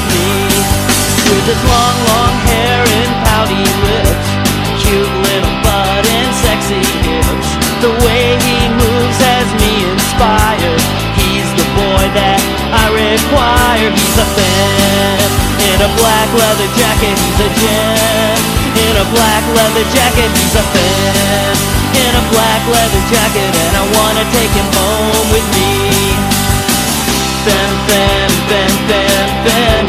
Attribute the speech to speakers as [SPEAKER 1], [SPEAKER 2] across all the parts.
[SPEAKER 1] with me. With his long, long hair and pouty lips, cute little butt and sexy hips. The way he moves has me inspired. He's the boy that I require. He's a fan. In a black leather jacket, he's a gem. In a black leather jacket, he's a fan. In a black leather jacket, and I wanna take him home with me. Fan, fan, fan, fan. Fan,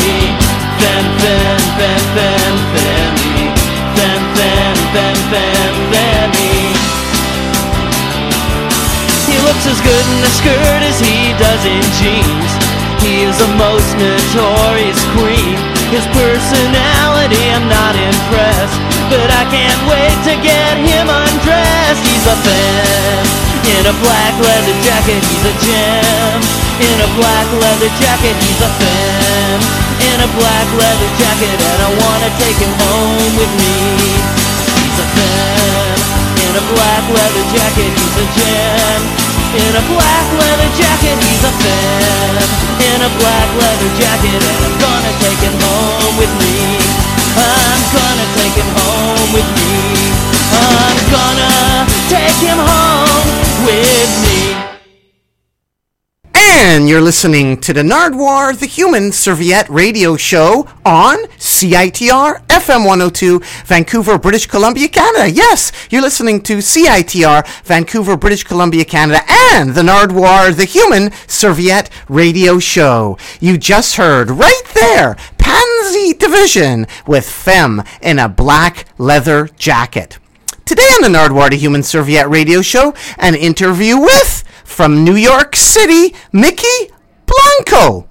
[SPEAKER 1] He looks as good in a skirt as he does in jeans. He is a most notorious queen. His personality, I'm not impressed. But I can't wait to get him undressed. He's a fan. In a black leather jacket, he's a gem. In a black leather jacket, he's a fan. In a black leather jacket, and I wanna take him home with me. Fan. In a black leather jacket, he's a gem. In a black leather jacket, he's a fan. In a black leather jacket, and I'm gonna take him home with me. I'm gonna take him home with me. I'm gonna take him home with me.
[SPEAKER 2] And you're listening to the Nardwuar, the Human Serviette radio show on CITR FM 102, Vancouver, British Columbia, Canada. Yes, you're listening to CITR, Vancouver, British Columbia, Canada, and the Nardwuar, the Human Serviette radio show. You just heard right there, Pansy Division with Femme in a black leather jacket. Today on the Nardwuar, the Human Serviette radio show, an interview with from New York City, Mykki Blanco.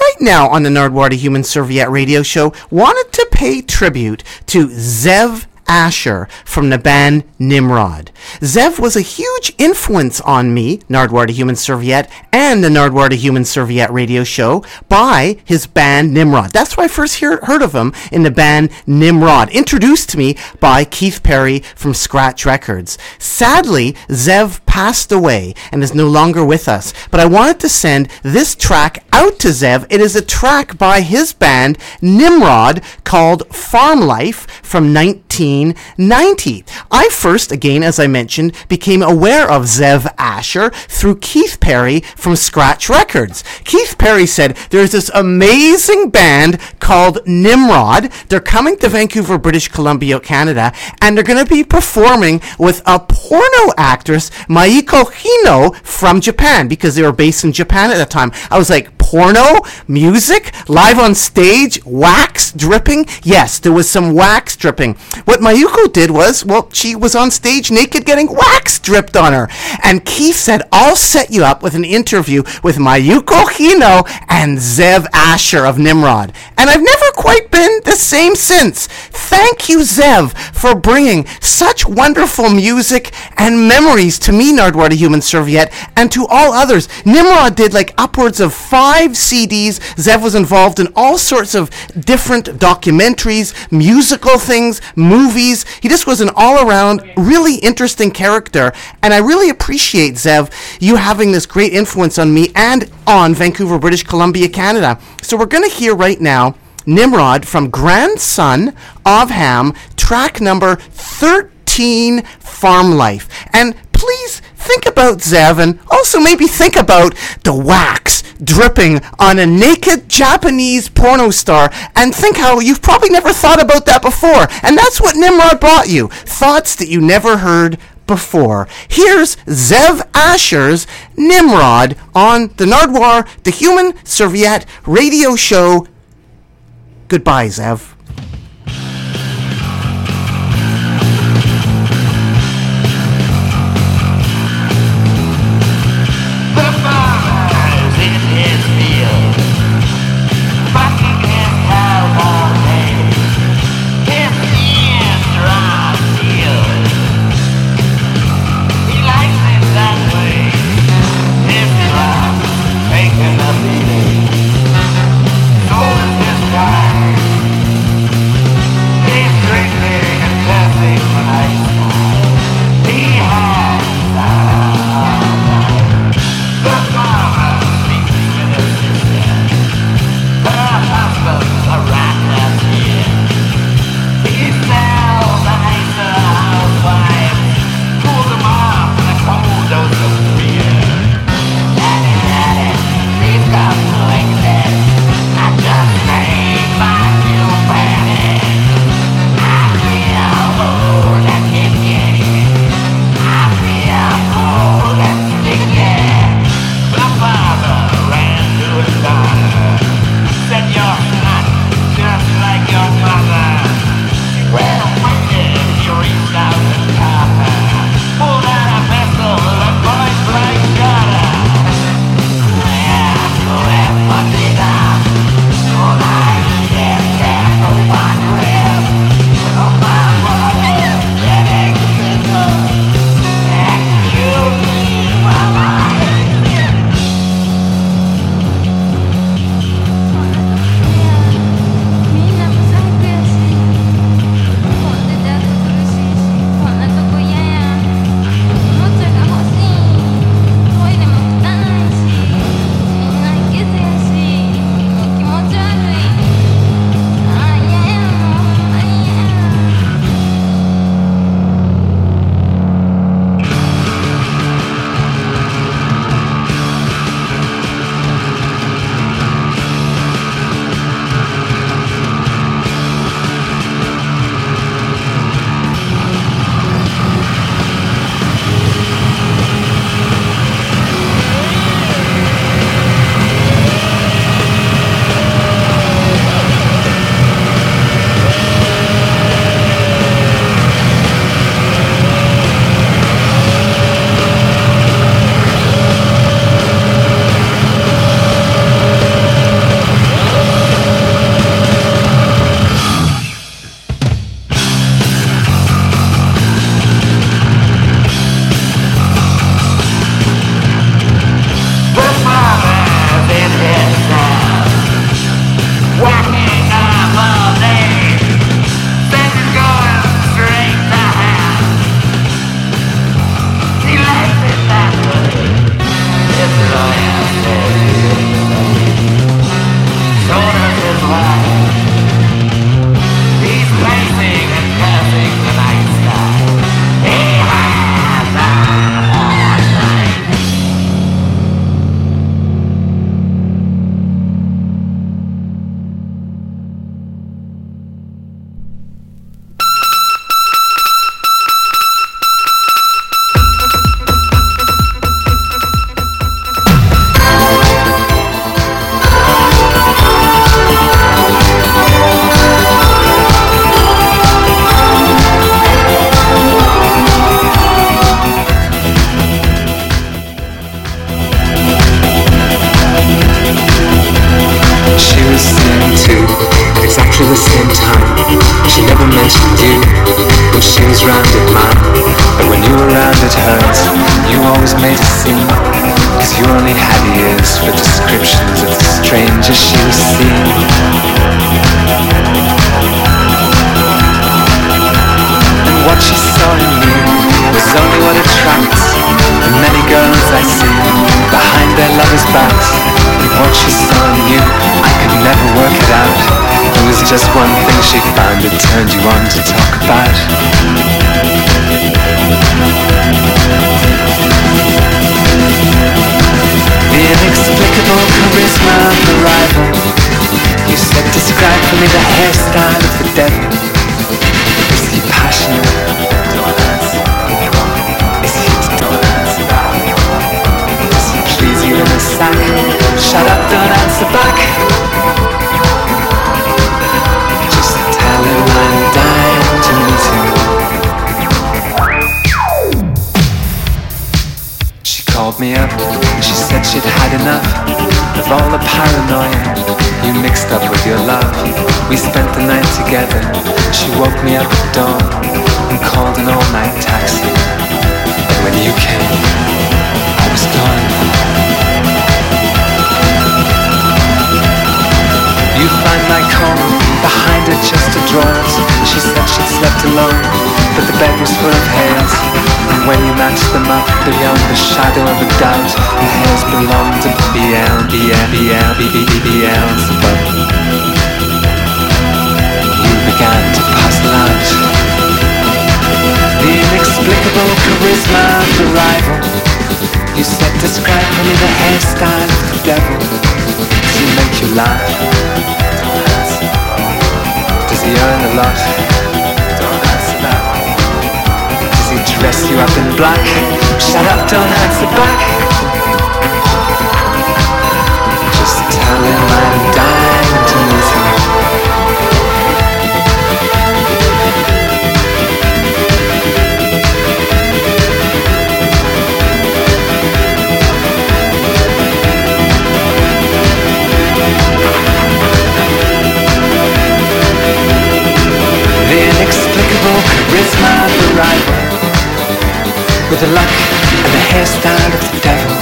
[SPEAKER 2] Right now on the Nardwuar, the Human Serviette radio show, wanted to pay tribute to Zev Asher from the band Nimrod. Zev was a huge influence on me, Nardwuar to Human Serviette, and the Nardwuar to Human Serviette radio show by his band Nimrod. That's why I first hear, heard of him in the band Nimrod, introduced to me by Keith Perry from Scratch Records. Sadly, Zev passed away and is no longer with us, but I wanted to send this track out to Zev. It is a track by his band Nimrod called Farm Life from 1990. I first, again, as I mentioned, became aware of Zev Asher through Keith Perry from Scratch Records. Keith Perry said there's this amazing band called Nimrod. They're coming to Vancouver, British Columbia, Canada, and they're going to be performing with a porno actress, Maiko Hino from Japan, because they were based in Japan at the time. I was like, porno, music, live on stage, wax dripping. Yes, there was some wax dripping. What Mayuko did was, well, she was on stage naked getting wax dripped on her. And Keith said, I'll set you up with an interview with Mayuko Hino and Zev Asher of Nimrod. And I've never quite been the same since. Thank you, Zev, for bringing such wonderful music and memories to me, Nardwuar the Human Serviette, and to all others. Nimrod did like upwards of five CDs. Zev was involved in all sorts of different documentaries, musical things, movies. He just was an all around, really interesting character. And I really appreciate, Zev, you having this great influence on me and on Vancouver, British Columbia, Canada. So we're going to hear right now. Nimrod from Grandson of Ham, track number 13, Farm Life. And please think about Zev and also maybe think about the wax dripping on a naked Japanese porno star and think how you've probably never thought about that before. And that's what Nimrod brought you. Thoughts that you never heard before. Here's Zev Asher's Nimrod on the Nardwuar, the Human Serviette radio show. Goodbye, Zev.
[SPEAKER 3] Of the strangers together. She woke me up at dawn and called an all-night taxi. And when you came, I was gone. You find my comb behind a chest of drawers. She said she'd slept alone, but the bed was full of hairs. And when you matched them up beyond the shadow of a doubt, the hairs belonged to BL, BL, BL, BB, Beelzebub. You began to puzzle out the inexplicable charisma of the rival. You said describe for me the hairstyle of the devil. Does he make you laugh? Does he earn a lot? Don't answer that. Does he dress you up in black? Shut up, don't answer back. Just tell him I'm dying to meet him. Charisma of the With the luck and the hairstyle of the devil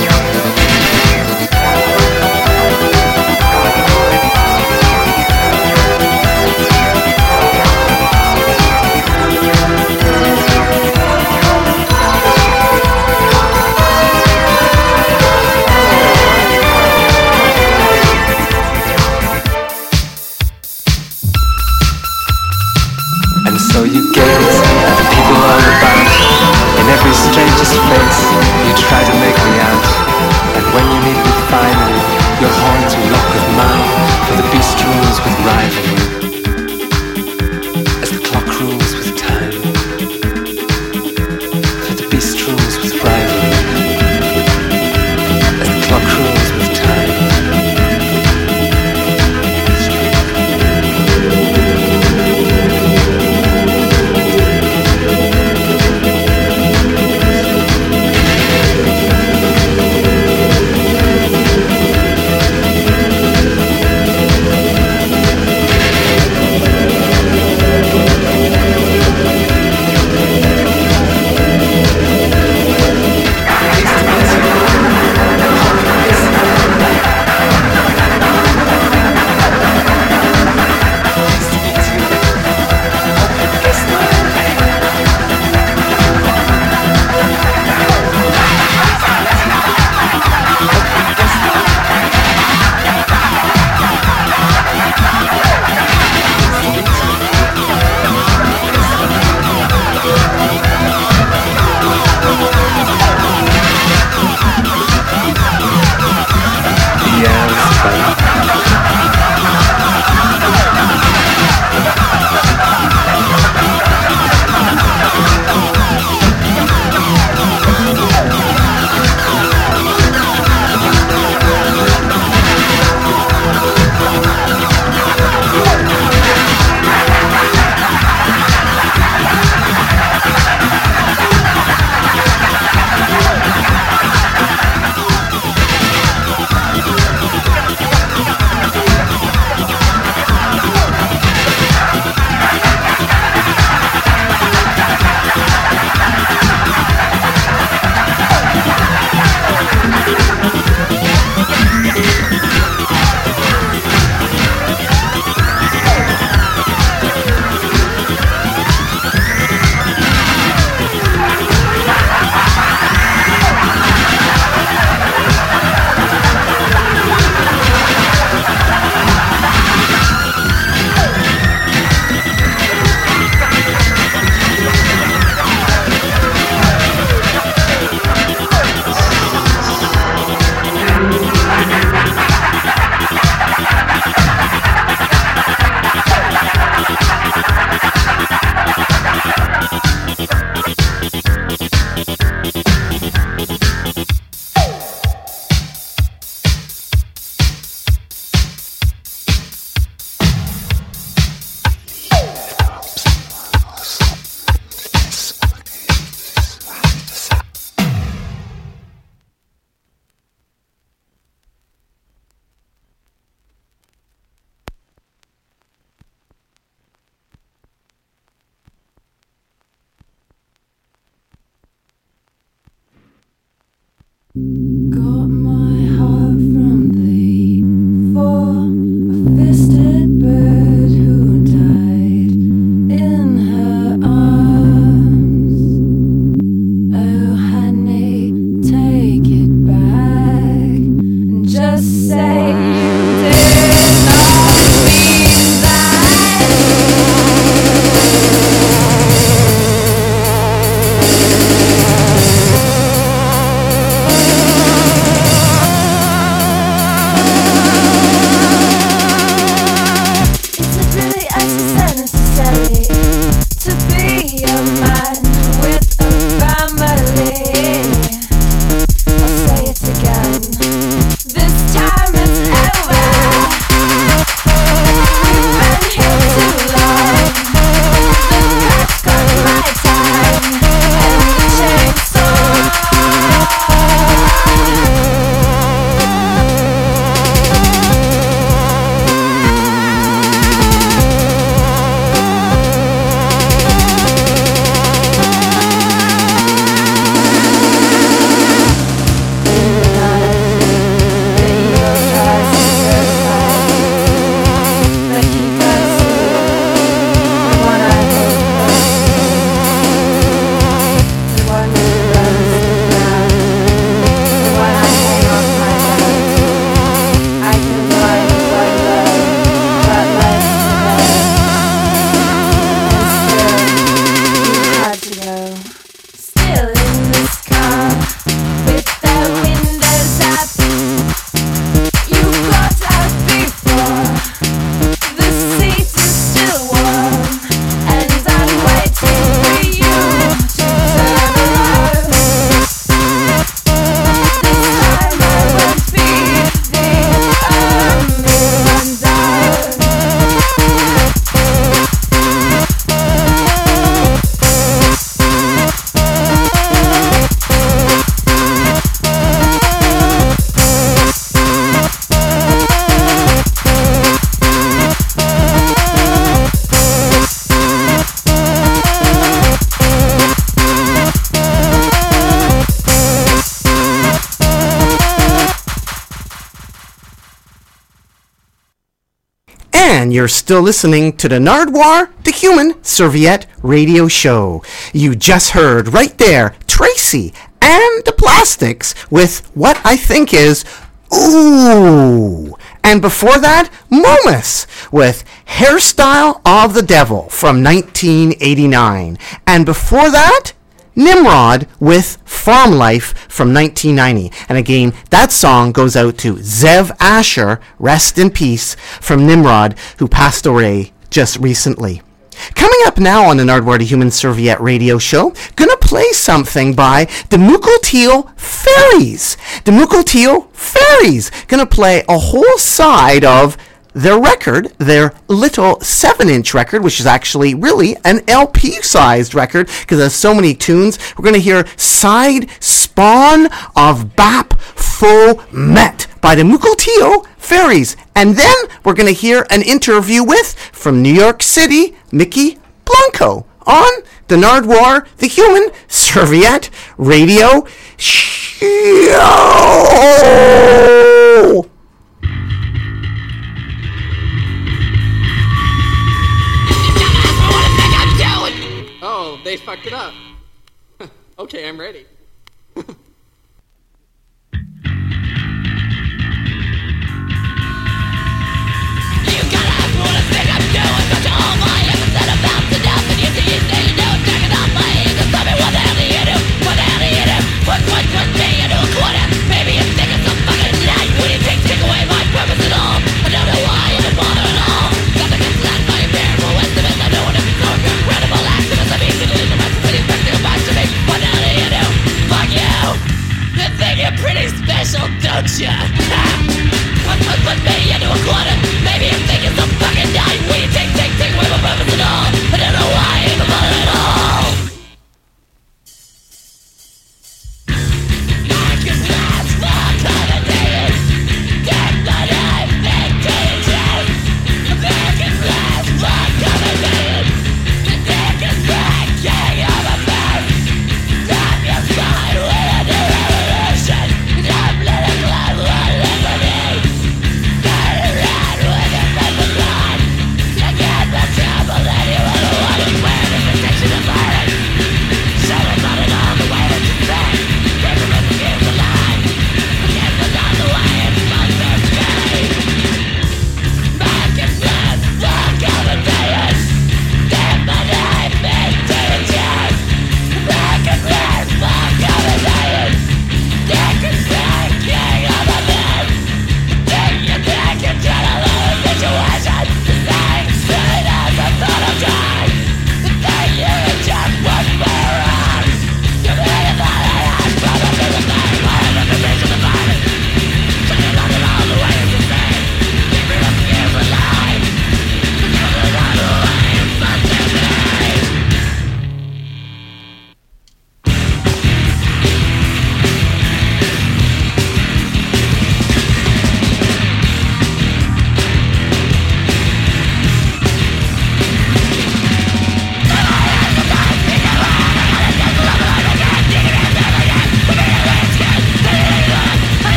[SPEAKER 3] with mouth, for the beast rules
[SPEAKER 2] with rivalry. Still listening to the Nardwuar, the Human Serviette Radio Show. You just heard right there Tracy and the Plastics with what I think is Ooh. And before that, Momus with Hairstyle of the Devil from 1989. And before that, Nimrod with Farm Life from 1990. And again, that song goes out to Zev Asher, rest in peace, from Nimrod, who passed away just recently. Coming up now on the Nardwuar Human Serviette radio show, gonna play something by the Mukilteo Fairies. The Mukilteo Fairies gonna play a whole side of their record, their little 7 inch record, which is actually really an LP sized record because there's so many tunes. We're going to hear Side Spawn of Bap Full Met by the Mukilteo Fairies. And then we're going to hear an interview with, from New York City, Mykki Blanco on the Nardwuar, the Human Serviette Radio Show.
[SPEAKER 4] They fucked it up. okay, I'm ready.
[SPEAKER 5] special, don't ya? Put, put, put me into a corner. Maybe you think it's a fucking night you take, take, take away my purpose at all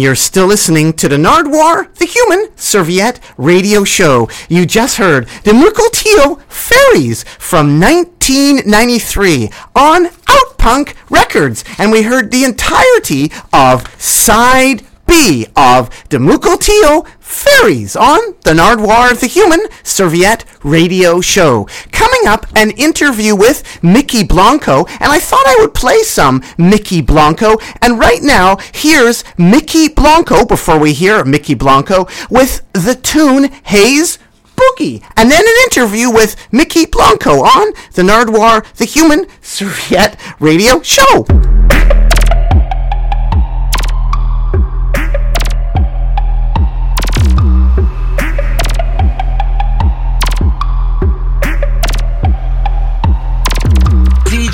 [SPEAKER 2] And you're still listening to the Nardwuar, the Human Serviette Radio Show. You just heard the Mukilteo Fairies from 1993 on Outpunk Records. And we heard the entirety of Side B of the Mukilteo Fairies on the Nardwuar the Human Serviette Radio Show. Coming up, an interview with Mykki Blanco, and I thought I would play some Mykki Blanco. And right now, here's Mykki Blanco, before we hear Mykki Blanco, with the tune Hayes Boogie. And then an interview with Mykki Blanco on the Nardwuar the Human Serviette Radio Show.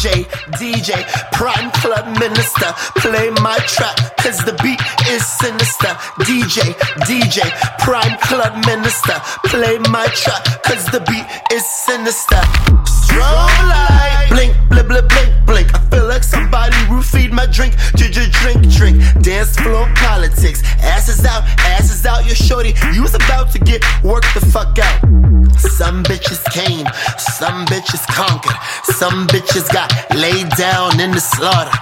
[SPEAKER 6] DJ, DJ, Prime Club Minister, play my track, cause the beat is sinister. DJ, DJ, Prime Club Minister, play my track, cause the beat is sinister. Strobe light, blink, blip, blip, blink, blink. I feel like somebody roofied my drink, drink, drink, drink. Dance floor politics, asses out, asses out. Your shorty, you was about to get worked the fuck out. Some bitches came, some bitches conquered, some bitches got laid down in the slaughter.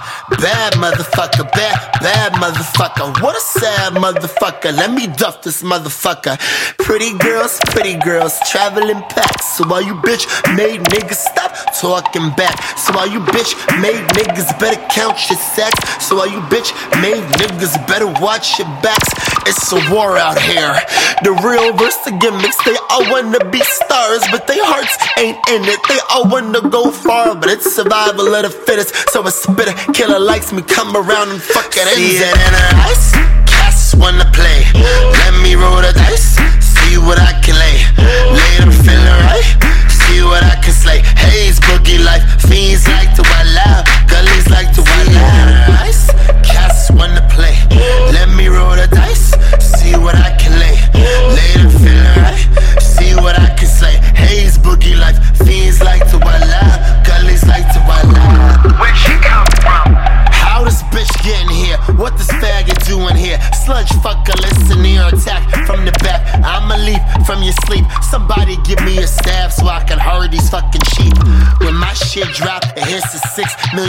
[SPEAKER 6] Bad motherfucker, bad, bad motherfucker. What a sad motherfucker. Let me duff this motherfucker. Pretty girls, pretty girls, traveling packs. So while you bitch made niggas stop talking back. So while you bitch made niggas better count your sex. So while you bitch made niggas better watch your backs. It's a war out here. The real versus the gimmicks. They all wanna be stars, but their hearts ain't in it. They all wanna go far, but it's survival of the fittest. So a spitter killer likes me, come around and fuck it See it in her eyes. Cats wanna play. Let me roll the dice. See what I can lay. Lay them feeling right. See what I can slay. Haze boogie life. Fiends like to wild out. Gullies like to wild out.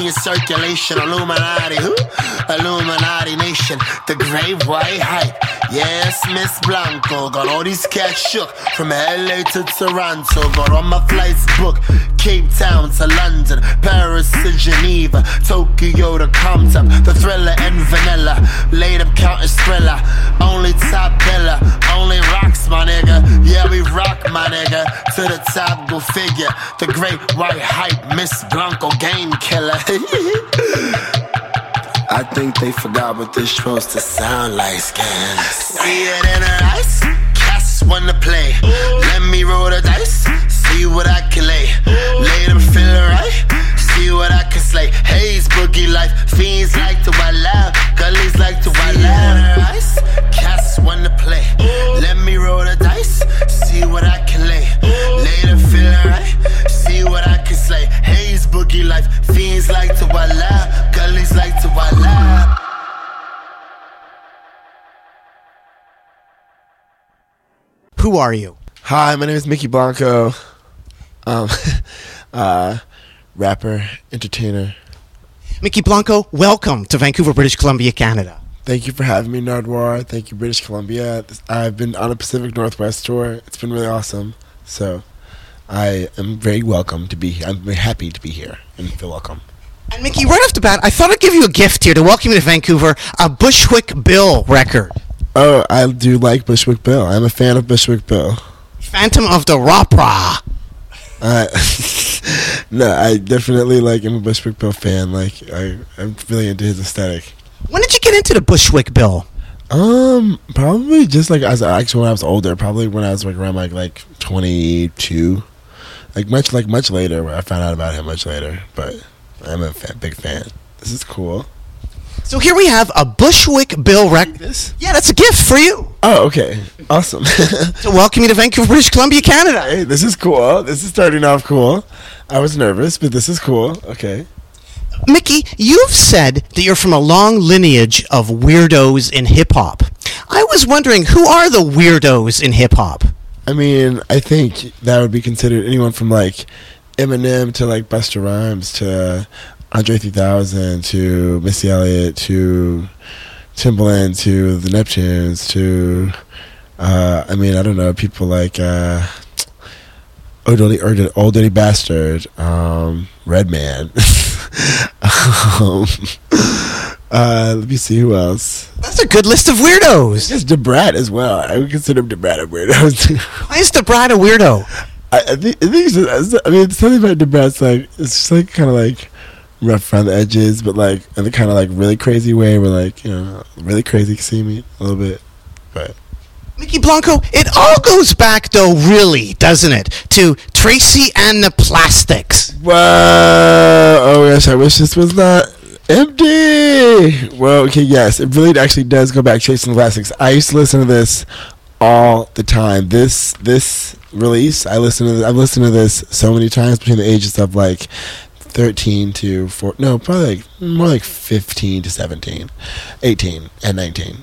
[SPEAKER 6] Million circulation. Illuminati, who? Illuminati nation. The great white hype. Yes, Miss Blanco. Got all these cats shook from LA to Toronto. Got all my flights booked. Cape Town to London, Paris to Geneva, Tokyo to Compton. The thriller and vanilla. Laid up counting thriller. Only top biller. Only rocks, my nigga. Yeah, we rock, my nigga. To the top, go figure. The great white hype, Miss Blanco game killer. I think they forgot what this supposed to sound like, scan. See it in her eyes. Cats wanna play. Let me roll the dice, see what I can lay. Lay them feeling right, see what I can slay. Haze, boogie life, fiends like to wild out, gullies like to wild out. Ice, cats wanna play. Let me roll the dice, see what I can lay. Lay them feeling right, see what I can slay. Haze, boogie life, fiends like to wild out, gullies like to wild out.
[SPEAKER 2] Who are you?
[SPEAKER 7] Hi, my name is Mykki Blanco. Um, uh, rapper, entertainer.
[SPEAKER 2] Mykki Blanco, welcome to Vancouver, British Columbia, Canada.
[SPEAKER 7] Thank you for having me, Nardwuar. Thank you, British Columbia. I've been on a Pacific Northwest tour. It's been really awesome. So, I am very welcome to be here. I'm very happy to be here and feel welcome.
[SPEAKER 2] And Mykki, right off the bat, I thought I'd give you a gift here to welcome you to Vancouver, a Bushwick Bill record.
[SPEAKER 7] Oh, I do like Bushwick Bill. I'm a fan of Bushwick Bill.
[SPEAKER 2] Phantom of the Opera.
[SPEAKER 7] Uh, no, I definitely like. I'm a Bushwick Bill fan. Like, I, I'm really into his aesthetic.
[SPEAKER 2] When did you get into the Bushwick Bill?
[SPEAKER 7] Um, probably just like as actually when I was older, probably when I was like around like like twenty two, like much like much later. Where I found out about him much later, but I'm a fan, big fan. This is cool.
[SPEAKER 2] So here we have a Bushwick Bill record.
[SPEAKER 7] This?
[SPEAKER 2] Yeah, that's a gift for you
[SPEAKER 7] Oh, okay, awesome.
[SPEAKER 2] to welcome you to Vancouver, British Columbia, Canada.
[SPEAKER 7] hey, this is cool. This is starting off cool. I was nervous, but this is cool. Okay.
[SPEAKER 2] Mykki, you've said that you're from a long lineage of weirdos in hip hop. I was wondering, who are the weirdos in hip hop?
[SPEAKER 7] I mean, I think that would be considered anyone from like Eminem to like Busta Rhymes to Andre 3000 to Missy Elliott to Timbaland to the Neptunes to uh, I mean I don't know people like uh, Old Dirty, Old Dirty Bastard, um, Redman. um, uh, let me see who else.
[SPEAKER 2] That's a good list of weirdos.
[SPEAKER 7] Just Da Brat as well. I would consider him Da Brat a weirdo.
[SPEAKER 2] Why is bride a weirdo?
[SPEAKER 7] I, I think, I think just, I mean, something about Da Brat's like it's just like kind of like rough around the edges, but like in the kind of like really crazy way, We're like you know really crazy see me a little bit, but
[SPEAKER 2] Mykki Blanco, it all goes back though, really, doesn't it, to Tracy and the Plastics.
[SPEAKER 7] whoa! Oh gosh, I wish this was not empty. Well, okay, yes, it really actually does go back chasing the Plastics. I used to listen to this all the time. This this release, I listen to. This, I've listened to this so many times between the ages of like 13 to 4 no probably like more like 15 to 17 18 and 19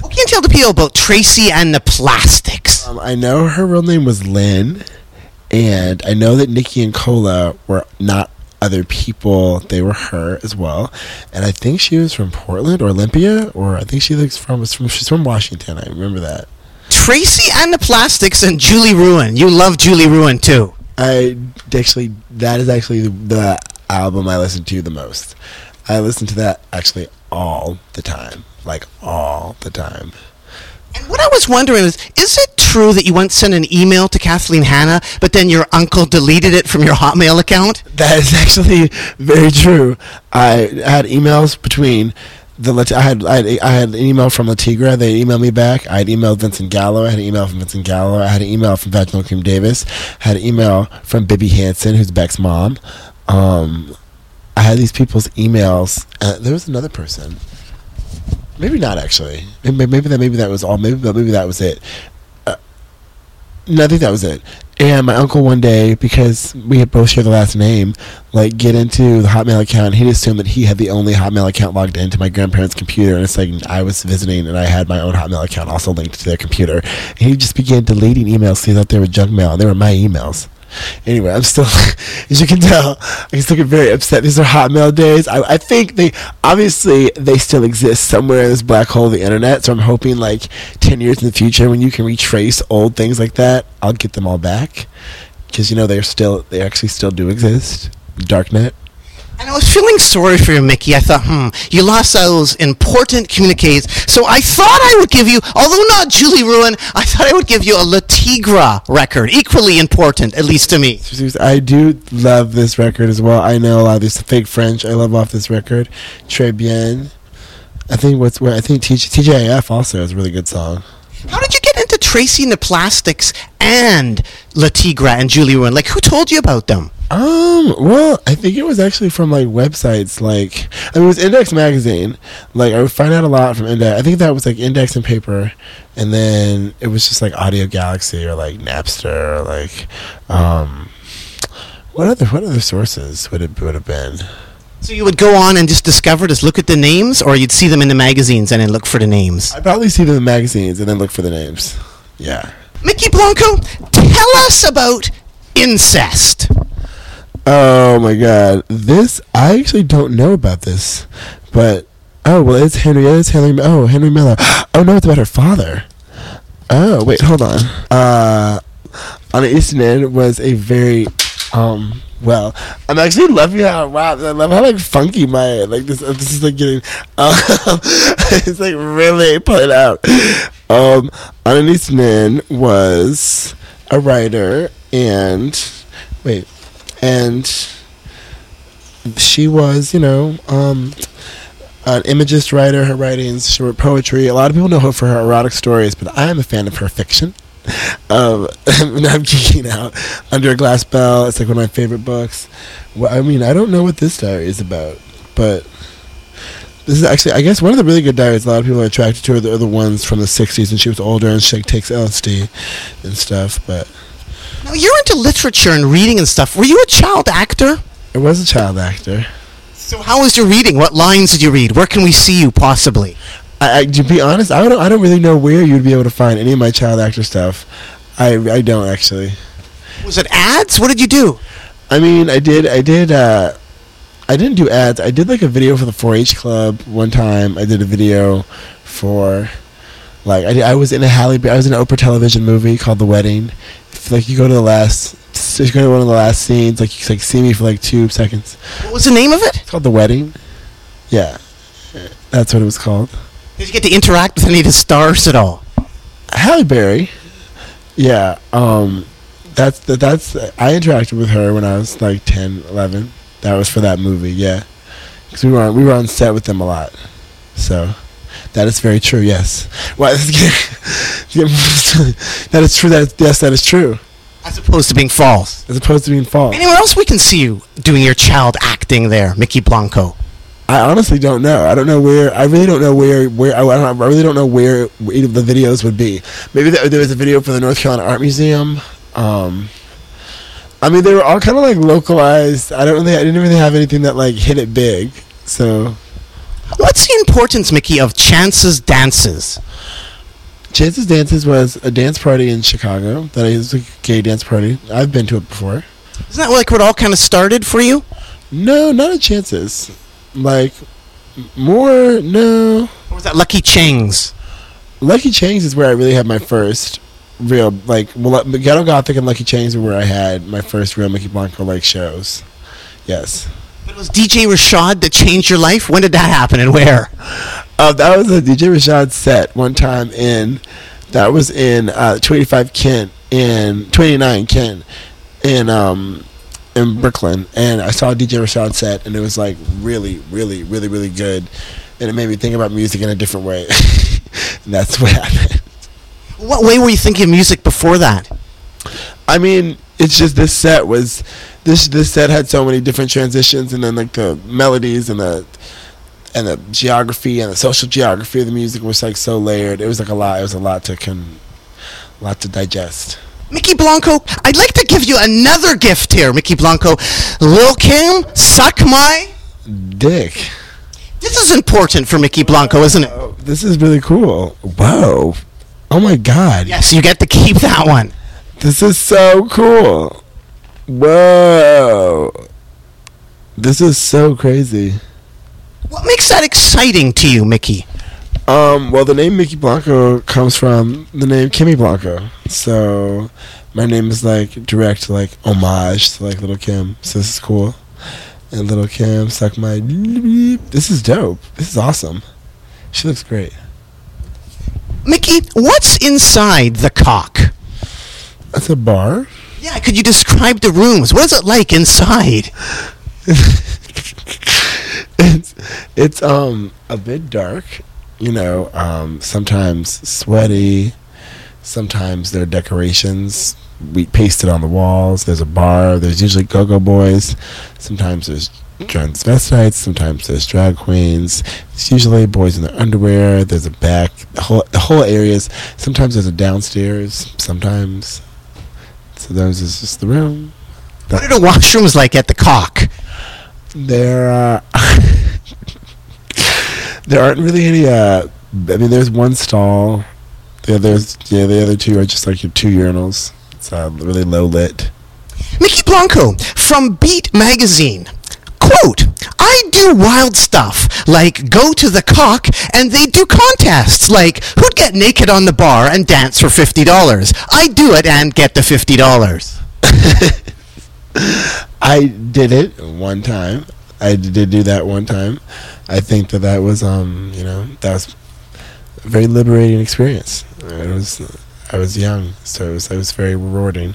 [SPEAKER 2] What can you tell the people about Tracy and the Plastics?
[SPEAKER 7] um, i know her real name was lynn and i know that nikki and cola were not other people they were her as well and i think she was from portland or olympia or i think she looks from, was from she's from washington i remember that
[SPEAKER 2] Tracy and the Plastics and Julie Ruin. You love Julie Ruin too.
[SPEAKER 7] I actually that is actually the album I listen to the most. I listen to that actually all the time, like all the time.
[SPEAKER 2] And what I was wondering is, is it true that you once sent an email to Kathleen Hanna, but then your uncle deleted it from your Hotmail account?
[SPEAKER 7] That is actually very true. I had emails between the I had I had, I had an email from Le Tigre. They emailed me back. I had emailed Vincent Gallo. I had an email from Vincent Gallo. I had an email from Vaginal Creme Davis. I had an email from Bibbe Hansen, who's Beck's mom. Um, I had these people's emails. Uh, there was another person. Maybe not actually. Maybe, maybe that maybe that was all. Maybe maybe that was it. No, I think that was it. And my uncle one day, because we had both shared the last name, like get into the Hotmail account. He'd assumed that he had the only Hotmail account logged into my grandparents' computer, and it's like I was visiting, and I had my own Hotmail account also linked to their computer. And he just began deleting emails, he thought they were junk mail, and they were my emails. Anyway, I'm still, as you can tell, I can still get very upset. These are Hotmail days. I, I think they, obviously, they still exist somewhere in this black hole of the internet. So I'm hoping, like, 10 years in the future, when you can retrace old things like that, I'll get them all back. Because, you know, they're still, they actually still do exist. Darknet.
[SPEAKER 2] And I was feeling sorry for you, Mykki. I thought, hmm, you lost those important communiques. So I thought I would give you, although not Julie Ruin, I thought I would give you a Le Tigre record, equally important, at least to me.
[SPEAKER 7] I do love this record as well. I know a lot of this fake French. I love off this record. Très bien. I think what's where I think TJ, also is a really good song.
[SPEAKER 2] Into Tracy and the Plastics and Le Tigre and Julie Ruin? Like, who told you about them?
[SPEAKER 7] Um, well, I think it was actually from like websites like I mean, it was Index magazine. Like I would find out a lot from Index. I think that was like Index and paper, and then it was just like Audiogalaxy or like Napster or like um, what other what other sources would it would have been?
[SPEAKER 2] So you would go on and just discover, just look at the names, or you'd see them in the magazines and then look for the names.
[SPEAKER 7] I'd probably see them in the magazines and then look for the names. Yeah.
[SPEAKER 2] Mykki Blanco, tell us about incest.
[SPEAKER 7] Oh my god. This I actually don't know about this. But oh well it's Henrietta it's Henry oh Henry Miller. Oh no, it's about her father. Oh wait, hold on. Uh Anaïs Nin was a very um well I'm actually loving how it wow I love how like funky my like this uh, this is like getting um, it's like really played out. Um Anaïs Nin was a writer and wait and she was, you know, um, an imagist writer. Her writings, she wrote poetry. A lot of people know her for her erotic stories, but I am a fan of her fiction. Um, and I'm geeking out. Under a Glass Bell, it's like one of my favorite books. Well, I mean, I don't know what this diary is about, but this is actually, I guess, one of the really good diaries a lot of people are attracted to are the, are the ones from the 60s and she was older and she like, takes LSD and stuff, but
[SPEAKER 2] Now you're into literature and reading and stuff. Were you a child actor?
[SPEAKER 7] I was a child actor.
[SPEAKER 2] So how was your reading? What lines did you read? Where can we see you possibly?
[SPEAKER 7] I, I, to be honest, I don't. I don't really know where you'd be able to find any of my child actor stuff. I, I don't actually.
[SPEAKER 2] Was it ads? What did you do?
[SPEAKER 7] I mean, I did. I did. Uh, I didn't do ads. I did like a video for the 4-H club one time. I did a video for, like, I, did, I was in a Halle. I was in an Oprah television movie called The Wedding. It's like you go to the last. You go to one of the last scenes. Like you like see me for like two seconds.
[SPEAKER 2] What was the name of it?
[SPEAKER 7] It's called The Wedding. Yeah, that's what it was called.
[SPEAKER 2] Did you get to interact with any of the stars at all?
[SPEAKER 7] Halle Berry. Yeah, um, that's that, that's I interacted with her when I was like 10, 11. That was for that movie. Yeah, because we were on, we were on set with them a lot. So that is very true. Yes. Well, that is true. That yes, that is true.
[SPEAKER 2] As opposed to being false.
[SPEAKER 7] As opposed to being false.
[SPEAKER 2] Anywhere else we can see you doing your child acting there, Mykki Blanco?
[SPEAKER 7] I honestly don't know. I don't know where. I really don't know where. Where I, I, don't, I really don't know where, where the videos would be. Maybe there, there was a video for the North Carolina Art Museum. Um, I mean, they were all kind of like localized. I don't really. I didn't really have anything that like hit it big. So,
[SPEAKER 2] What's the importance, Mykki, of Chances Dances?
[SPEAKER 7] Chances Dances was a dance party in Chicago. That is a gay dance party. I've been to it before.
[SPEAKER 2] Isn't that like it all kind of started for you?
[SPEAKER 7] No, not at Chances. Like more. No.
[SPEAKER 2] What was that Lucky Chang's?
[SPEAKER 7] Lucky Chang's is where I really had my first real like well Ghetto Gothic and Lucky Chang's were where I had my first real Mykki Blanco like shows. Yes.
[SPEAKER 2] But it was DJ Rashad that changed your life? When did that happen and where?
[SPEAKER 7] Uh, that was a DJ Rashad set one time in that was in uh, 25 Kent in 29 Kent in um in Brooklyn and I saw DJ Rashad set and it was like really really really really good and it made me think about music in a different way. and that's what happened.
[SPEAKER 2] What way were you thinking of music before that?
[SPEAKER 7] I mean, it's just this set was this this set had so many different transitions, and then like the melodies and the and the geography and the social geography of the music was like so layered. It was like a lot. It was a lot to con, a lot to digest.
[SPEAKER 2] Mykki Blanco, I'd like to give you another gift here, Mykki Blanco. Lil Kim, suck my.
[SPEAKER 7] Dick.
[SPEAKER 2] This is important for Mykki Blanco, isn't it?
[SPEAKER 7] Oh, this is really cool. Whoa. Oh my god.
[SPEAKER 2] Yes, you get to keep that one.
[SPEAKER 7] This is so cool. Whoa. This is so crazy.
[SPEAKER 2] What makes that exciting to you, Mykki?
[SPEAKER 7] Um, well, the name Mykki Blanco comes from the name Kimmy Blanco. So my name is like direct like homage to like Little Kim. So this is cool. And Little Kim suck my. This is dope. This is awesome. She looks great.
[SPEAKER 2] Mykki, what's inside the cock?
[SPEAKER 7] That's a bar.
[SPEAKER 2] Yeah, could you describe the rooms? What is it like inside?
[SPEAKER 7] it's it's um a bit dark, you know, um sometimes sweaty, Sometimes there are decorations we pasted on the walls. There's a bar. There's usually go-go boys. Sometimes there's transvestites. Sometimes there's drag queens. It's usually boys in their underwear. There's a back. The whole the whole areas. Sometimes there's a downstairs. Sometimes. So those is just the room.
[SPEAKER 2] What are the washrooms like at the cock?
[SPEAKER 7] There are. there aren't really any. Uh, I mean, there's one stall. The others, yeah, the other two are just like your two urinals. It's uh, really low lit.
[SPEAKER 2] Mykki Blanco from Beat Magazine. Quote, I do wild stuff, like go to the cock, and they do contests, like who'd get naked on the bar and dance for $50. I do it and get the $50.
[SPEAKER 7] I did it one time. I did do that one time. I think that that was, um, you know, that was a very liberating experience. It was, I was young, so it was, it was very rewarding.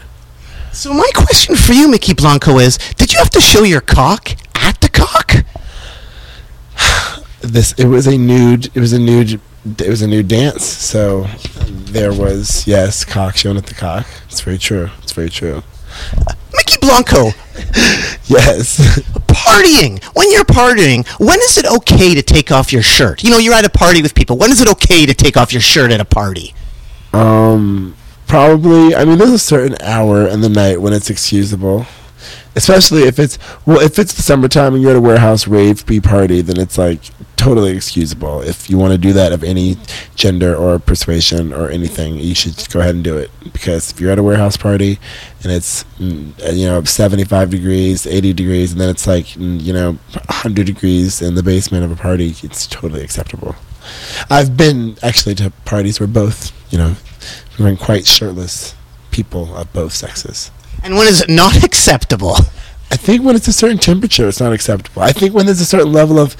[SPEAKER 2] So my question for you, Mykki Blanco, is did you have to show your cock at the cock?
[SPEAKER 7] This it was a nude. It was a nude. It was a nude dance. So there was yes, cock shown at the cock. It's very true. It's very true.
[SPEAKER 2] Mykki Blanco,
[SPEAKER 7] Yes.
[SPEAKER 2] partying. When you're partying, when is it okay to take off your shirt? You know, you're at a party with people. When is it okay to take off your shirt at a party?
[SPEAKER 7] Um, probably. I mean, there's a certain hour in the night when it's excusable, especially if it's well, if it's the summertime and you're at a warehouse rave pre party, then it's like totally excusable. If you want to do that of any gender or persuasion or anything, you should go ahead and do it because if you're at a warehouse party and it's mm, you know 75 degrees, 80 degrees, and then it's like you know 100 degrees in the basement of a party, it's totally acceptable. I've been actually to parties where both, you know, we were quite shirtless people of both sexes.
[SPEAKER 2] And when is it not acceptable?
[SPEAKER 7] I think when it's a certain temperature, it's not acceptable. I think when there's a certain level of,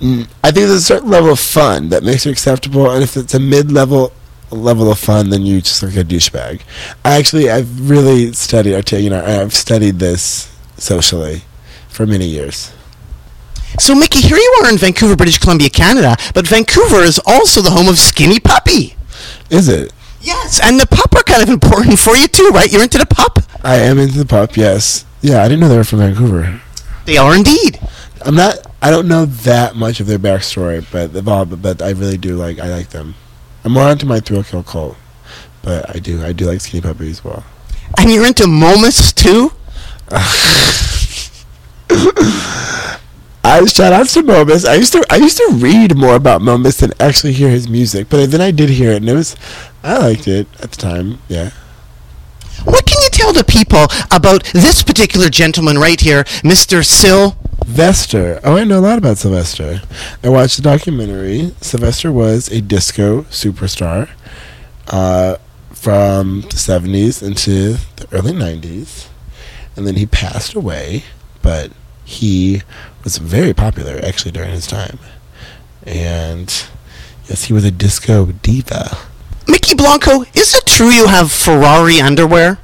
[SPEAKER 7] mm, I think there's a certain level of fun that makes it acceptable. And if it's a mid-level level of fun, then you just look like a douchebag. I actually, I've really studied, I tell you know, I've studied this socially for many years.
[SPEAKER 2] So, Mykki, here you are in Vancouver, British Columbia, Canada, but Vancouver is also the home of Skinny Puppy.
[SPEAKER 7] Is it?
[SPEAKER 2] Yes, and the pup are kind of important for you too, right? You're into the pup?
[SPEAKER 7] I am into the pup. Yes. Yeah, I didn't know they were from Vancouver.
[SPEAKER 2] They are indeed.
[SPEAKER 7] I'm not. I don't know that much of their backstory, but but, but I really do like. I like them. I'm more into my Thrill Kill Kult, but I do. I do like skinny puppy as well.
[SPEAKER 2] And you're into Momus too?
[SPEAKER 7] I shout out to Momus. I used to. I used to read more about Momus than actually hear his music, but then I did hear it, and it was. I liked it at the time. Yeah.
[SPEAKER 2] What can you tell the people about this particular gentleman right here, Mr.
[SPEAKER 7] Sylvester. Oh, I know a lot about Sylvester. I watched the documentary. Sylvester was a disco superstar uh, from the 70s into the early 90s. And then he passed away, but he was very popular actually during his time. And yes, he was a disco diva.
[SPEAKER 2] Mykki Blanco, is it true you have Ferrari underwear?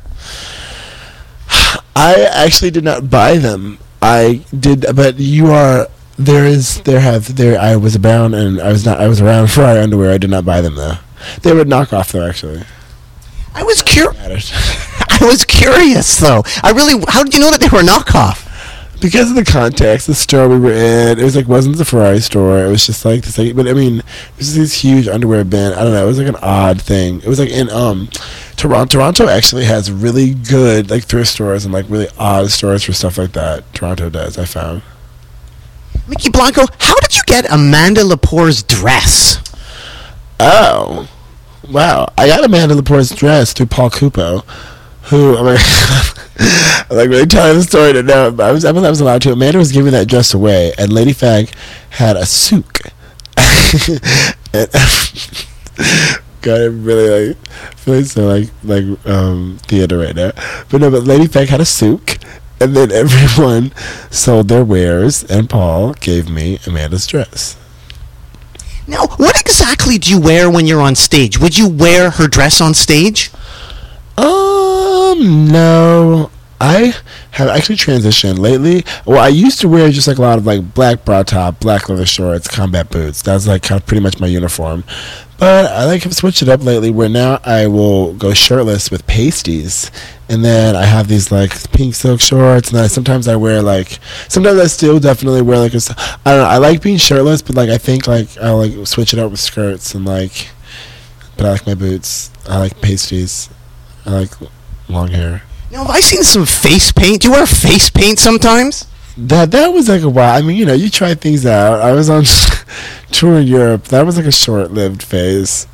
[SPEAKER 7] I actually did not buy them. I did, but you are. There is, there have, there. I was around, and I was not. I was around for our underwear. I did not buy them though. They were knockoff though, actually.
[SPEAKER 2] I was
[SPEAKER 7] curious.
[SPEAKER 2] I was curious though. I really how did you know that they were a knockoff?
[SPEAKER 7] Because of the context, the store we were in, it was like wasn't the Ferrari store. It was just like this, like, but I mean, it was this huge underwear bin. I don't know. It was like an odd thing. It was like in um, Toronto. Toronto actually has really good like thrift stores and like really odd stores for stuff like that. Toronto does. I found.
[SPEAKER 2] Mykki Blanco, how did you get Amanda Lepore's dress?
[SPEAKER 7] Oh, wow! I got Amanda Lepore's dress through Paul Cupo, who I mean, I'm like really telling the story to know. but I was I was I was allowed to. Amanda was giving that dress away, and Lady Fag had a souk. God, I'm really like feeling so like like um theater right now. But no, but Lady Fag had a souk. And then everyone sold their wares, and Paul gave me Amanda's dress.
[SPEAKER 2] Now, what exactly do you wear when you're on stage? Would you wear her dress on stage?
[SPEAKER 7] Um, no. I have actually transitioned lately. Well, I used to wear just like a lot of like black bra top, black leather shorts, combat boots. That was like kind of pretty much my uniform. But I like have switched it up lately where now I will go shirtless with pasties. And then I have these like pink silk shorts and then I, sometimes I wear like sometimes I still definitely wear like I don't know, I like being shirtless but like I think like I'll like switch it up with skirts and like but I like my boots. I like pasties. I like long hair.
[SPEAKER 2] Now, have I seen some face paint? Do you wear face paint sometimes?
[SPEAKER 7] That that was like a while. I mean, you know, you try things out. I was on tour in Europe. That was like a short-lived phase.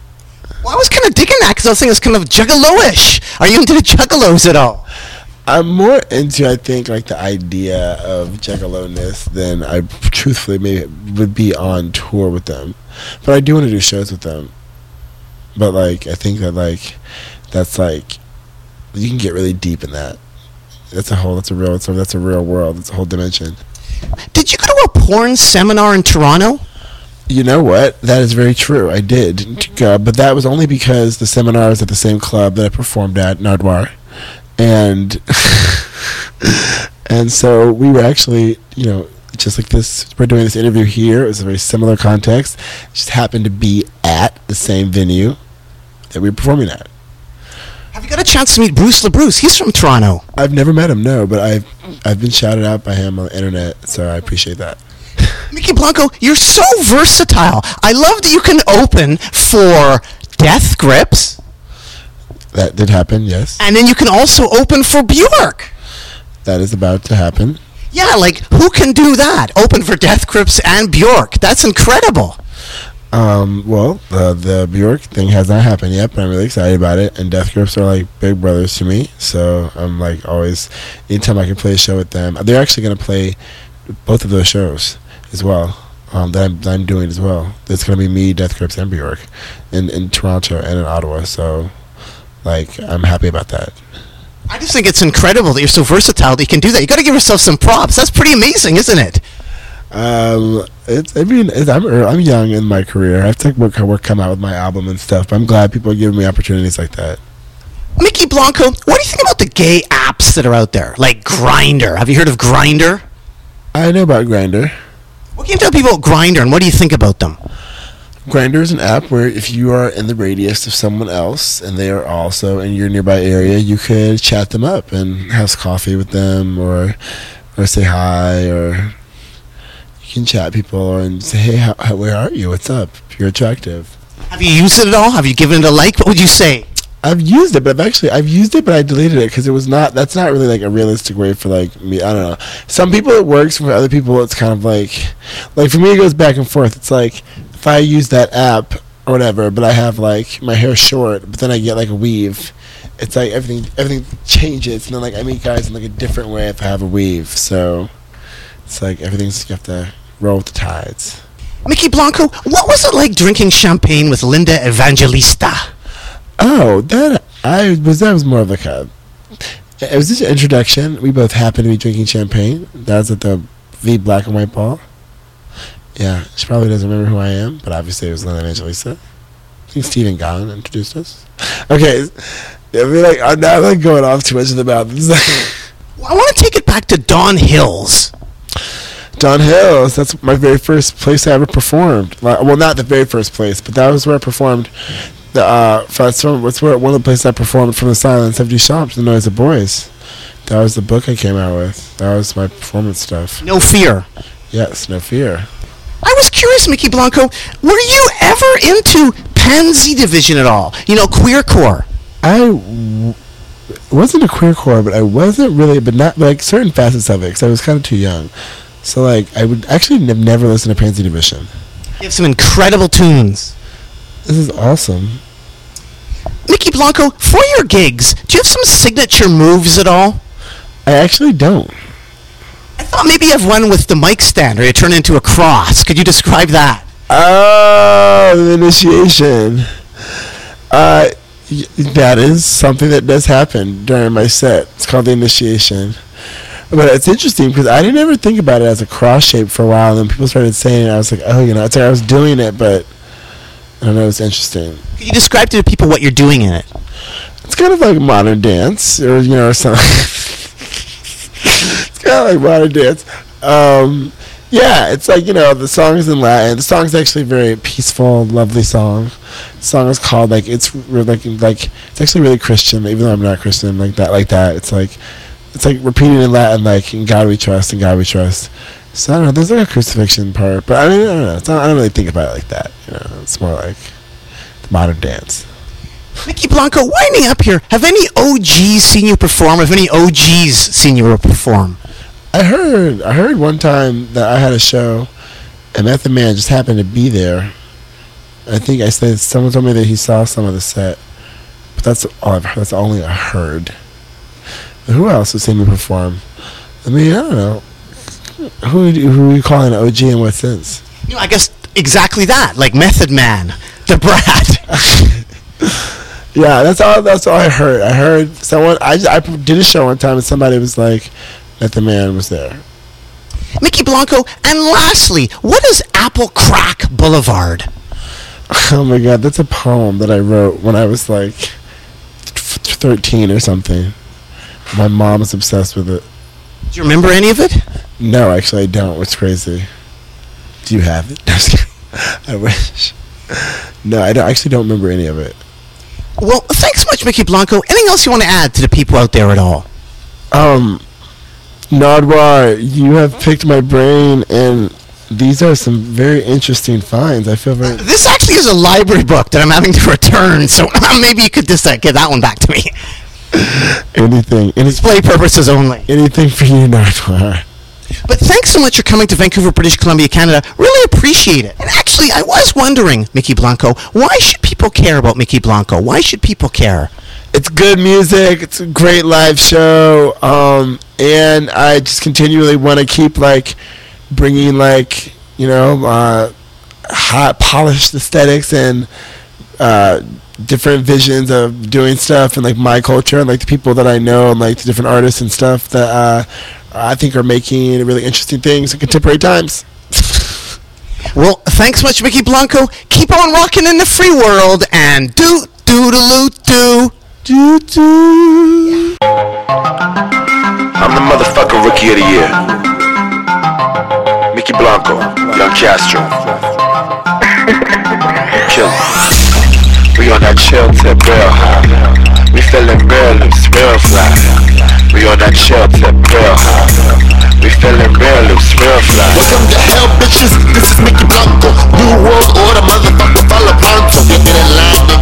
[SPEAKER 2] Well, I was kind of digging that because I was thinking it's kind of juggalo-ish. Are you into the juggalos at all?
[SPEAKER 7] I'm more into, I think, like the idea of Juggalo-ness than I truthfully maybe would be on tour with them. But I do want to do shows with them. But like, I think that like, that's like, you can get really deep in that. That's a whole. That's a real. That's a, that's a real world. That's a whole dimension.
[SPEAKER 2] Did you go to a porn seminar in Toronto?
[SPEAKER 7] You know what? That is very true. I did go, but that was only because the seminar was at the same club that I performed at, Nardwuar, and and so we were actually, you know, just like this. We're doing this interview here. It was a very similar context. It just happened to be at the same venue that we were performing at.
[SPEAKER 2] Have you got a chance to meet Bruce LaBruce? He's from Toronto.
[SPEAKER 7] I've never met him, no, but I've I've been shouted out by him on the internet, so I appreciate that.
[SPEAKER 2] Mykki Blanco, you're so versatile. I love that you can open for Death Grips,
[SPEAKER 7] That did happen, yes.
[SPEAKER 2] and then you can also open for Bjork.
[SPEAKER 7] That is about to happen.
[SPEAKER 2] Yeah, like who can do that? Open for Death Grips and Bjork. That's incredible.
[SPEAKER 7] Um, well, the the Bjork thing has not happened yet, but I'm really excited about it. And Death Grips are like big brothers to me, so I'm like always, anytime I can play a show with them, they're actually gonna play both of those shows as well. Um, that I'm, that I'm doing as well. It's gonna be me, Death Grips, and Bjork in in Toronto and in Ottawa. So, like, I'm happy about that.
[SPEAKER 2] I just think it's incredible that you're so versatile that you can do that. You got to give yourself some props. That's pretty amazing, isn't it?
[SPEAKER 7] Um, it's I mean it's, I'm I'm young in my career. I have to work work come out with my album and stuff. But I'm glad people are giving me opportunities like that.
[SPEAKER 2] Mykki Blanco, what do you think about the gay apps that are out there, like Grindr? Have you heard of Grindr?
[SPEAKER 7] I know about Grindr.
[SPEAKER 2] What can you tell people about Grindr, and what do you think about them?
[SPEAKER 7] Grindr is an app where if you are in the radius of someone else and they are also in your nearby area, you could chat them up and have coffee with them or or say hi or you can chat people and say, hey, how, how, where are you? What's up? You're attractive.
[SPEAKER 2] Have you used it at all? Have you given it a like? What would you say?
[SPEAKER 7] I've used it, but I've actually I've used it, but I deleted it because it was not. That's not really like a realistic way for like me. I don't know. Some people it works. For other people, it's kind of like, like for me, it goes back and forth. It's like if I use that app or whatever, but I have like my hair short, but then I get like a weave. It's like everything everything changes, and then like I meet guys in like a different way if I have a weave. So it's like everything's you have to roll with the tides.
[SPEAKER 2] Mykki Blanco, what was it like drinking champagne with Linda Evangelista?
[SPEAKER 7] Oh, that I was. That was more of like a. It was just an introduction. We both happened to be drinking champagne. That was at the V Black and White Ball. Yeah, she probably doesn't remember who I am, but obviously it was Linda Evangelista. I think Stephen Gan introduced us. Okay, I feel like I'm not like going off too much of the mouth. It's like-
[SPEAKER 2] Well, I want to take it back to Don Hills.
[SPEAKER 7] Don Hills. That's my very first place I ever performed. Well, not the very first place, but that was where I performed. The uh, that's where, where one of the places I performed from the Silence of Duchamp, the Noise of Boys. That was the book I came out with. That was my performance stuff.
[SPEAKER 2] No fear.
[SPEAKER 7] Yes, no fear.
[SPEAKER 2] I was curious, Mykki Blanco, were you ever into Pansy Division at all? You know, queercore.
[SPEAKER 7] I w- wasn't a queer core, but I wasn't really, but not like certain facets of it, because I was kind of too young. So like, I would actually have never listened to Pansy Division.
[SPEAKER 2] You have some incredible tunes.
[SPEAKER 7] This is awesome.
[SPEAKER 2] Mykki Blanco, for your gigs, do you have some signature moves at all?
[SPEAKER 7] I actually don't.
[SPEAKER 2] I thought maybe you have one with the mic stand, or you turn into a cross. Could you describe that?
[SPEAKER 7] Oh, the initiation. Uh, that is something that does happen during my set. It's called the initiation. But it's interesting because I didn't ever think about it as a cross shape for a while. And then people started saying it. I was like, oh, you know, it's like I was doing it, but I don't know. It's interesting.
[SPEAKER 2] Could you describe to the people what you're doing in it?
[SPEAKER 7] It's kind of like modern dance, or you know, or something. it's kind of like modern dance. Um, Yeah, it's like you know the song is in Latin. The song's actually a very peaceful, lovely song. The song is called like it's re- like like it's actually really Christian, even though I'm not Christian like that. Like that, it's like it's like repeated in Latin, like in God we trust, in God we trust. So I don't know. There's like a crucifixion part, but I mean I don't know. Not, I don't really think about it like that. You know, it's more like the modern dance.
[SPEAKER 2] Mykki Blanco, winding up here, have any OGs seen you perform? Have any OGs seen you perform?
[SPEAKER 7] I heard I heard one time that I had a show, and Method Man just happened to be there. I think I said someone told me that he saw some of the set, but that's all I've heard. That's only I heard. But who else has seen me perform? I mean, I don't know. Who who are you calling an OG in what sense?
[SPEAKER 2] You know, I guess exactly that, like Method Man, the Brat.
[SPEAKER 7] Yeah, that's all. That's all I heard. I heard someone. I just, I did a show one time, and somebody was like, "Method Man was there."
[SPEAKER 2] Mykki Blanco, and lastly, what is Apple Crack Boulevard?
[SPEAKER 7] Oh my god, that's a poem that I wrote when I was like 13 or something. My mom is obsessed with it.
[SPEAKER 2] Do you remember any of it?
[SPEAKER 7] No, actually, I don't. It's crazy. Do you have it? I wish. No, I, don't, I actually don't remember any of it.
[SPEAKER 2] Well, thanks so much, Mykki Blanco. Anything else you want to add to the people out there at all?
[SPEAKER 7] Um, Nardwuar, you have picked my brain, and these are some very interesting finds. I feel very.
[SPEAKER 2] This actually is a library book that I'm having to return, so maybe you could just uh, give that one back to me.
[SPEAKER 7] anything, any,
[SPEAKER 2] Display purposes only.
[SPEAKER 7] anything for you, Nardwuar.
[SPEAKER 2] But thanks so much for coming to Vancouver, British Columbia, Canada. Really appreciate it. And actually, I was wondering, Mykki Blanco, why should people care about Mykki Blanco? Why should people care?
[SPEAKER 7] It's good music. It's a great live show. Um, and I just continually want to keep like bringing like you know uh, hot polished aesthetics and uh, different visions of doing stuff and like my culture and like the people that I know and like the different artists and stuff that uh, I think are making really interesting things in contemporary times.
[SPEAKER 2] Well, thanks much, Mykki Blanco. Keep on rocking in the free world and do doodaloo do.
[SPEAKER 8] I'm the motherfucking rookie of the year. Mykki Blanco, Young Castro. Kill. We on that chill tip real high. We feeling real loose, real fly. We on that chill tip real high. We feeling real loose, real fly.
[SPEAKER 6] Welcome to hell, bitches. This is Mykki Blanco. New world order, motherfucker, follow pronto. Get in line,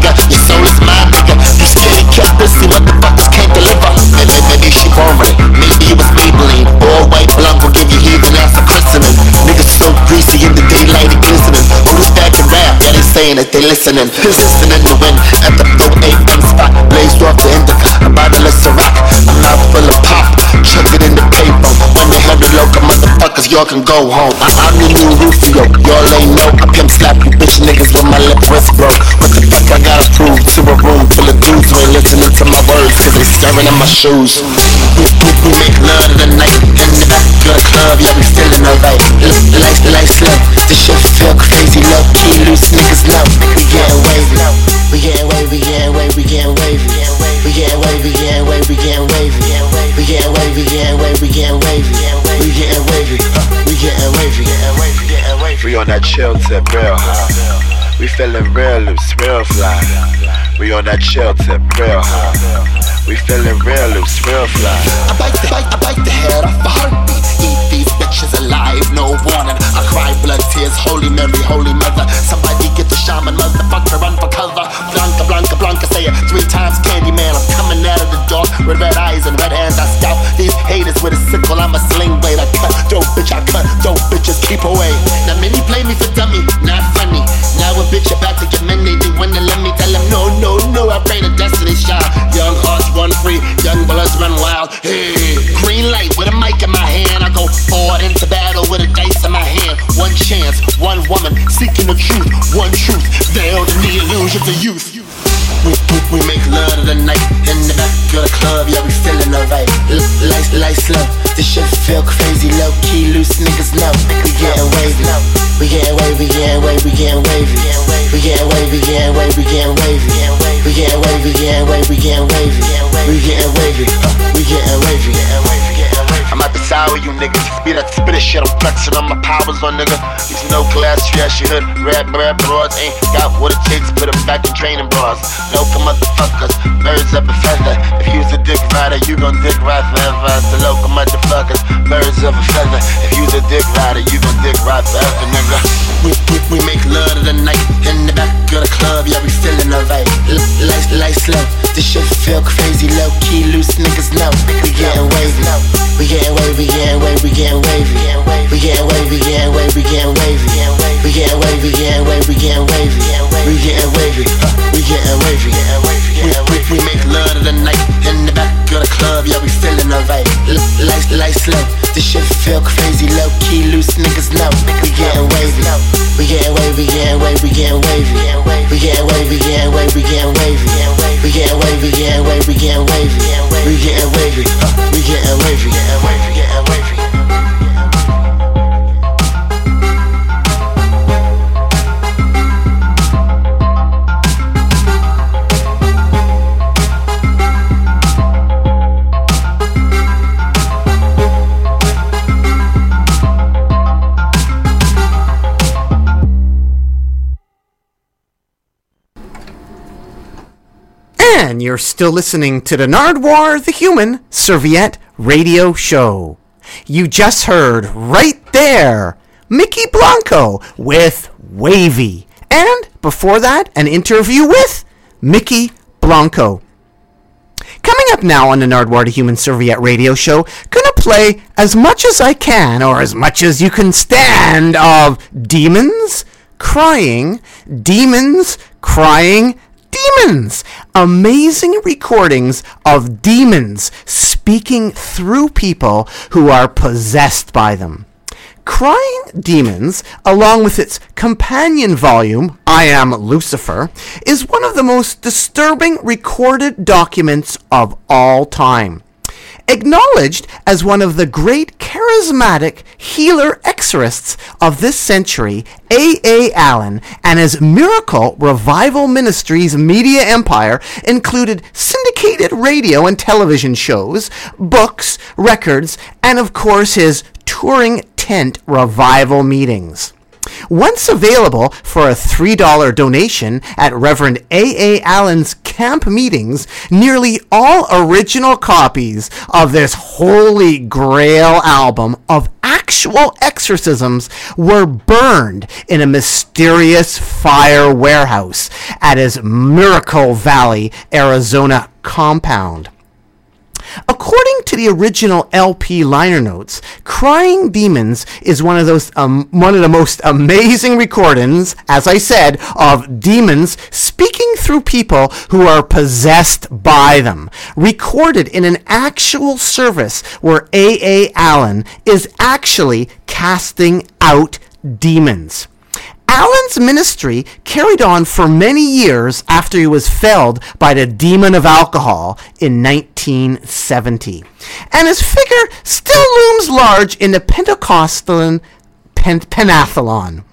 [SPEAKER 6] You scared cat pussy, motherfuckers can't deliver. Maybe, maybe she born Maybe it was Maybelline. All white Blanco give you heathen ass a christening. Niggas so greasy in the daylight and glistening. Who this back and rap? Yeah, they saying that they listening. Persistent in the wind. At the flow A1 spot. Blazed off the indica. A bottle of Ciroc. A mouth full of pop. Chuck it in the paper. When they heard the local motherfuckers, y'all can go home. I'm the new Rufio. Y'all ain't know. I pimp slap you bitch niggas with my lip wrist broke. What the fuck I gotta prove to a room full of dudes who ain't listening to my words cause they staring at my shoes. We, make love to the night in the back of the club. Yeah, we feeling alright. L- Life, the life slow. This shit feel crazy. Low key, loose niggas know. We getting wavy. We getting wavy, we getting wavy, we getting wavy. We getting wavy, we getting wavy, we getting wavy. We getting wavy, getting wavy, getting wavy. We getting wavy, we getting wavy, getting wavy, getting wavy.
[SPEAKER 8] We on that chill tip real high. We feeling real loose, real fly. We on that chill tip real high. We feeling real loose, real fly.
[SPEAKER 6] I bite the, bite, I bite the head off a heartbeat. Alive, no warning. I cry blood tears, holy Mary, holy mother. Somebody get the shaman, motherfucker, run for cover. Blanca, Blanca, Blanca, say it three times, Candyman. I'm coming out of the dark with red eyes and red hands. I scalp these haters with a sickle. I'm a sling blade. I cut, dope bitch, I cut, dope bitches keep away. Now many play me for dummy, not funny. Now a bitch about to get many. They wanna let me tell them no, no, no. I pray to destiny shine. Young hearts run free, young bloods run wild. Hey, green light with a mic in my hand. I go forward into battle with a dice in my hand. One chance, one woman seeking the truth. One truth, veiled in the illusions of youth. We, we, we make love to the night in the back of the club, yeah, we feeling alright. L- life, life slow, this shit feel crazy, low key, loose niggas know. We getting wavy, we getting wavy, wavy, getting wavy. We getting wavy, getting wavy, getting wavy. We getting wavy, getting wavy, getting wavy. We getting wavy, uh, we getting wavy, getting wavy, getting wavy.
[SPEAKER 8] I'm
[SPEAKER 6] sour, you niggas. Be that spit shit, I'm flexing on my powers on nigga. These no class, trashy hood, red, red broads ain't got what it takes, put it back in training bras. Local motherfuckers, birds of a feather. If you's a dick rider, you gon' dick ride forever. It's the local motherfuckers, birds of a feather. If you's a dick rider, you gon' dick ride forever, nigga. We, we, we make love to the night in the back of the club, yeah, we feeling alright. Life, life slow, this shit feel crazy, low key, loose niggas know. We getting wavy, we getting wavy, we getting wavy, we getting wavy. We getting wavy, we getting wavy, we getting wavy. We getting wavy, we getting wavy, we getting wavy. We getting wavy, we getting wavy. We, we, we make love to the night in the back of the club, yeah, we feeling alright. Life, life slow, this shit feel crazy, low key, loose niggas know. We getting wavy, we getting wavy, getting wavy, we getting wavy. We getting wavy, getting wavy, we getting wavy. We getting wavy, getting wavy, we getting wavy. We getting wavy, we getting wavy, getting wavy, getting wavy.
[SPEAKER 2] And you're still listening to the Nardwuar the Human Serviette Radio Show. You just heard right there Mykki Blanco with Wavy. And before that, an interview with Mykki Blanco. Coming up now on the Nardwuar the Human Serviette Radio Show, gonna play as much as I can, or as much as you can stand, of demons crying, demons crying, demons. Amazing recordings of demons speaking through people who are possessed by them. Crying Demons, along with its companion volume, I Am Lucifer, is one of the most disturbing recorded documents of all time. Acknowledged as one of the great charismatic healer exorcists of this century, A. A. Allen and his Miracle Revival Ministries media empire included syndicated radio and television shows, books, records, and of course his touring tent revival meetings. Once available for a $3 donation at Reverend A. A. Allen's camp meetings, nearly all original copies of this holy grail album of actual exorcisms were burned in a mysterious fire warehouse at his Miracle Valley, Arizona compound. According to the original LP liner notes, "Crying Demons" is one of those um, one of the most amazing recordings, as I said, of demons speaking through people who are possessed by them, recorded in an actual service where A. A. Allen is actually casting out demons. Allen's ministry carried on for many years after he was felled by the demon of alcohol in 1970. And his figure still looms large in the Pentecostal pen-.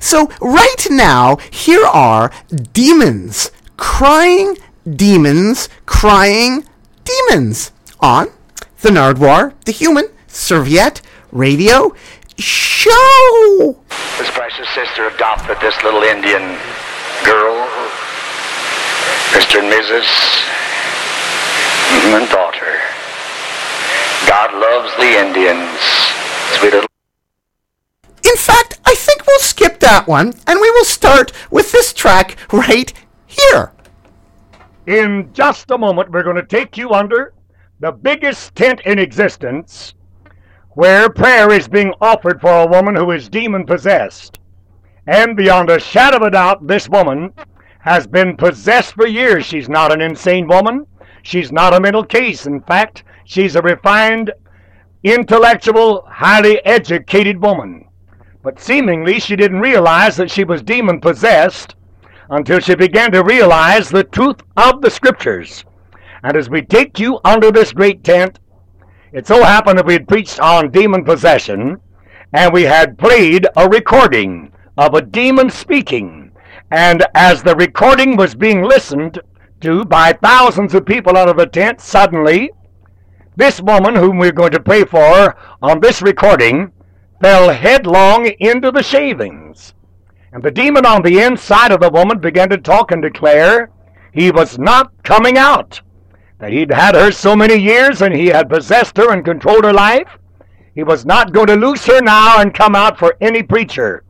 [SPEAKER 2] So, right now, here are demons crying demons crying demons on the Nardwuar, the human, serviette, radio, show.
[SPEAKER 8] His precious sister adopted this little Indian girl, Mr. and Mrs. and daughter. God loves the Indians. Sweet little.
[SPEAKER 2] In fact, I think we'll skip that one and we will start with this track right here.
[SPEAKER 9] In just a moment, we're going to take you under the biggest tent in existence where prayer is being offered for a woman who is demon possessed. And beyond a shadow of a doubt, this woman has been possessed for years. She's not an insane woman. She's not a mental case. In fact, she's a refined, intellectual, highly educated woman. But seemingly she didn't realize that she was demon possessed until she began to realize the truth of the scriptures. And as we take you under this great tent, it so happened that we had preached on demon possession, and we had played a recording of a demon speaking. And as the recording was being listened to by thousands of people out of the tent, suddenly This woman, whom we're going to pray for on this recording, fell headlong into the shavings. And the demon on the inside of the woman began to talk and declare he was not coming out. That he'd had her so many years and he had possessed her and controlled her life. He was not going to loose her now and come out for any preacher.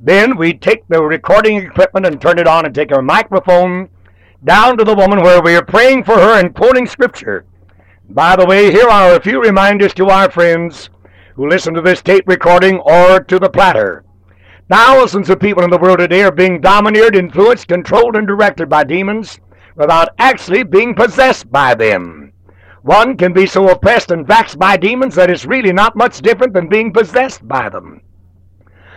[SPEAKER 9] Then we'd take the recording equipment and turn it on and take our microphone down to the woman where we are praying for her and quoting scripture. By the way, here are a few reminders to our friends who listen to this tape recording or to the platter. Thousands of people in the world today are being domineered, influenced, controlled, and directed by demons without actually being possessed by them. One can be so oppressed and vexed by demons that it's really not much different than being possessed by them.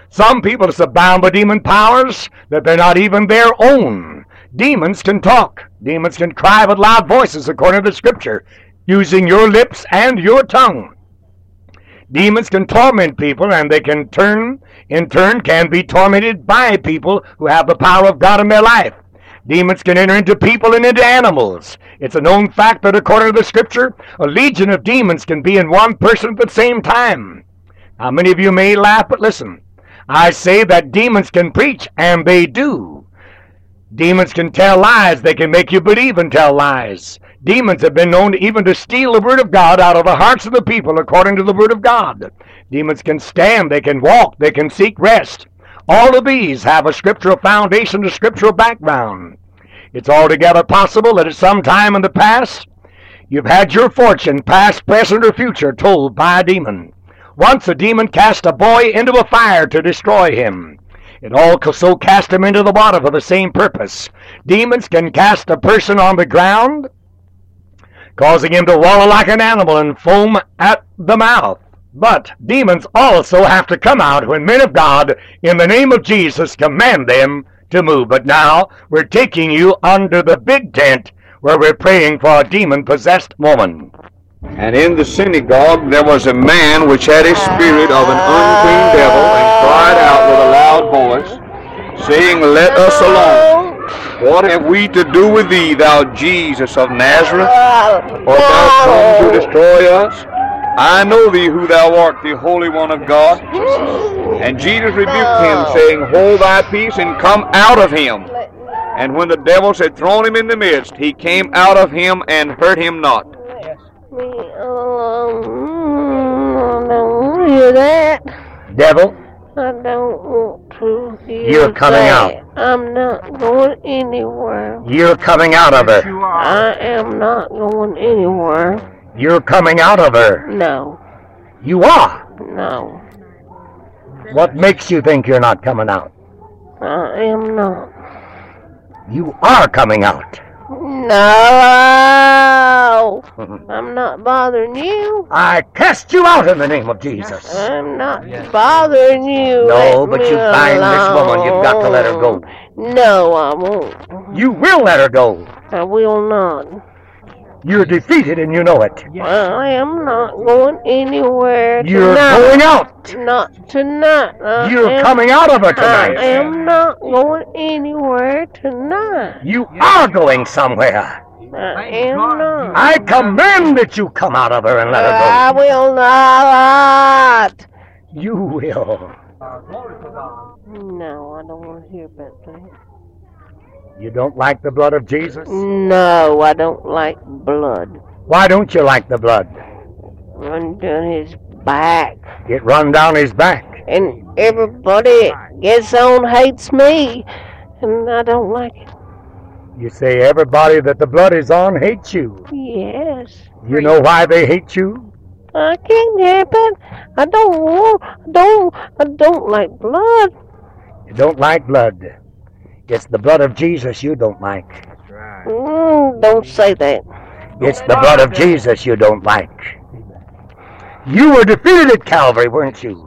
[SPEAKER 9] Some people are so bound by demon powers that they're not even their own. Demons can talk. Demons can cry with loud voices according to Scripture, using your lips and your tongue. Demons can torment people, and they can turn, in turn, can be tormented by people who have the power of God in their life. Demons can enter into people and into animals. It's a known fact that according to the Scripture, a legion of demons can be in one person at the same time. Now, many of you may laugh, but listen. I say that demons can preach, and they do. Demons can tell lies. They can make you believe and tell lies. Demons have been known even to steal the Word of God out of the hearts of the people according to the Word of God. Demons can stand, they can walk, they can seek rest. All of these have a scriptural foundation, a scriptural background. It's altogether possible that at some time in the past, you've had your fortune, past, present, or future, told by a demon. Once a demon cast a boy into a fire to destroy him. It also cast him into the water for the same purpose. Demons can cast a person on the ground, causing him to wallow like an animal and foam at the mouth. But demons also have to come out when men of God, in the name of Jesus, command them to move. But now we're taking you under the big tent where we're praying for a demon possessed woman.
[SPEAKER 10] And in the synagogue there was a man which had a spirit of an unclean devil, and cried out with a loud voice, saying, Let us alone. What have we to do with thee, thou Jesus of Nazareth? Art thou come to destroy us? I know thee who thou art, the Holy One of God. And Jesus rebuked him, saying, Hold thy peace and come out of him. And when the devils had thrown him in the midst, he came out of him and hurt him not.
[SPEAKER 11] I don't hear that.
[SPEAKER 9] Devil,
[SPEAKER 11] I don't want to hear
[SPEAKER 9] You're coming
[SPEAKER 11] that.
[SPEAKER 9] out.
[SPEAKER 11] I'm not going anywhere.
[SPEAKER 9] you're coming out of her.
[SPEAKER 11] I am not going anywhere.
[SPEAKER 9] You're coming out of her.
[SPEAKER 11] No,
[SPEAKER 9] You are.
[SPEAKER 11] no,
[SPEAKER 9] What makes you think you're not coming out?
[SPEAKER 11] I am not.
[SPEAKER 9] You are coming out.
[SPEAKER 11] No, I'm not bothering you.
[SPEAKER 9] I cast you out in the name of Jesus.
[SPEAKER 11] I'm not bothering you.
[SPEAKER 9] No,
[SPEAKER 11] Let
[SPEAKER 9] but
[SPEAKER 11] me
[SPEAKER 9] you bind this woman. You've got to let her go.
[SPEAKER 11] No, I won't.
[SPEAKER 9] You will let her go.
[SPEAKER 11] I will not.
[SPEAKER 9] You're defeated and you know it.
[SPEAKER 11] I am not going anywhere tonight
[SPEAKER 9] You're
[SPEAKER 11] tonight.
[SPEAKER 9] going out.
[SPEAKER 11] Not tonight. I
[SPEAKER 9] You're
[SPEAKER 11] am-
[SPEAKER 9] coming out of her tonight.
[SPEAKER 11] I am not going anywhere tonight.
[SPEAKER 9] You are going somewhere.
[SPEAKER 11] I am not.
[SPEAKER 9] I command that you come out of her and let her go.
[SPEAKER 11] I will not.
[SPEAKER 9] You will.
[SPEAKER 11] No, I don't want to hear about that.
[SPEAKER 9] You don't like the blood of Jesus?
[SPEAKER 11] No, I don't like blood.
[SPEAKER 9] Why don't you like the blood?
[SPEAKER 11] Run down his back.
[SPEAKER 9] It run down his back.
[SPEAKER 11] And everybody gets on hates me. And I don't like it.
[SPEAKER 9] You say everybody that the blood is on hates you.
[SPEAKER 11] Yes.
[SPEAKER 9] You know why they hate you?
[SPEAKER 11] I can't help it. I don't want, I don't, I don't like blood.
[SPEAKER 9] You don't like blood. It's the blood of Jesus you don't like.
[SPEAKER 11] Mm, don't say that.
[SPEAKER 9] It's the blood of Jesus you don't like. You were defeated at Calvary, weren't you?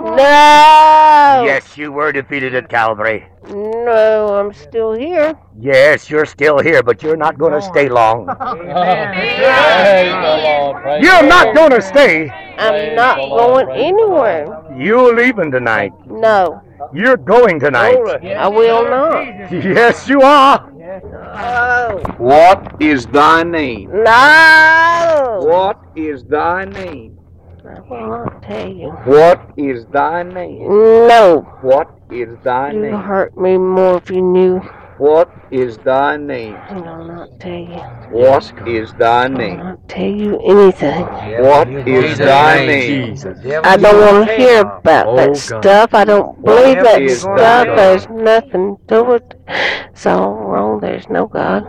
[SPEAKER 11] No.
[SPEAKER 9] Yes, you were defeated at Calvary.
[SPEAKER 11] No, I'm still here.
[SPEAKER 9] Yes, you're still here, but you're not going to stay long. You're not going to stay.
[SPEAKER 11] I'm not going anywhere.
[SPEAKER 9] You're leaving tonight.
[SPEAKER 11] No,
[SPEAKER 9] You're going tonight.
[SPEAKER 11] I will not.
[SPEAKER 9] Yes, you are.
[SPEAKER 11] No.
[SPEAKER 10] What is thy name?
[SPEAKER 11] No.
[SPEAKER 10] What What is thy name?
[SPEAKER 11] I will not tell you.
[SPEAKER 10] What is thy name?
[SPEAKER 11] No.
[SPEAKER 10] What is thy name?
[SPEAKER 11] You
[SPEAKER 10] name?
[SPEAKER 11] hurt me more if you knew.
[SPEAKER 10] What is thy name?
[SPEAKER 11] I will not tell you.
[SPEAKER 10] What is thy name?
[SPEAKER 11] I will Not tell you anything.
[SPEAKER 10] What is thy name?
[SPEAKER 11] I don't want to hear about
[SPEAKER 10] Oh,
[SPEAKER 11] that
[SPEAKER 10] God.
[SPEAKER 11] stuff. I don't believe that
[SPEAKER 10] is thy
[SPEAKER 11] stuff.
[SPEAKER 10] name?
[SPEAKER 11] There's nothing to it. It's all wrong. There's no God.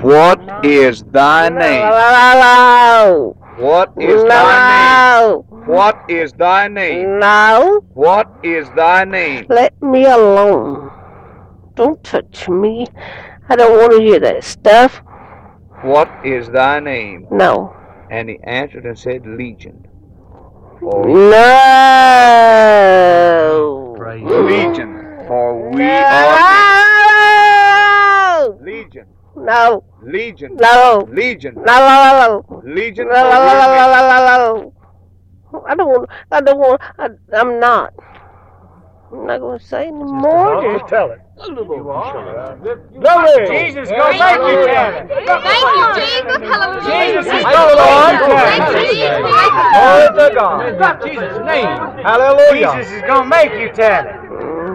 [SPEAKER 10] What is thy name?
[SPEAKER 11] No.
[SPEAKER 10] What is thy
[SPEAKER 11] No.
[SPEAKER 10] name? What is thy name?
[SPEAKER 11] No.
[SPEAKER 10] What is thy name?
[SPEAKER 11] Let me alone. Don't touch me. I don't want to hear that stuff.
[SPEAKER 10] What is thy name?
[SPEAKER 11] No.
[SPEAKER 10] And he answered and said, Legion.
[SPEAKER 11] No.
[SPEAKER 10] Legion. For we are Legion.
[SPEAKER 11] No.
[SPEAKER 10] Legion.
[SPEAKER 11] No.
[SPEAKER 10] Legion.
[SPEAKER 11] No. No. No.
[SPEAKER 10] Legion.
[SPEAKER 11] No.
[SPEAKER 10] for
[SPEAKER 11] No.
[SPEAKER 10] we are
[SPEAKER 11] No.
[SPEAKER 10] many.
[SPEAKER 11] No. No. No. I don't want. I don't want. I, I'm not. I'm not going to say any more.
[SPEAKER 12] Just tell it.
[SPEAKER 13] Glory. Jesus, go thank you, Tanner.
[SPEAKER 14] Thank you, Jesus. Hallelujah.
[SPEAKER 13] Jesus is
[SPEAKER 14] Thank
[SPEAKER 13] go,
[SPEAKER 14] you,
[SPEAKER 13] Lord.
[SPEAKER 14] Thank you, Jesus.
[SPEAKER 13] Glory to God. Jesus' name. Hallelujah. Jesus is going to make you, Tanner.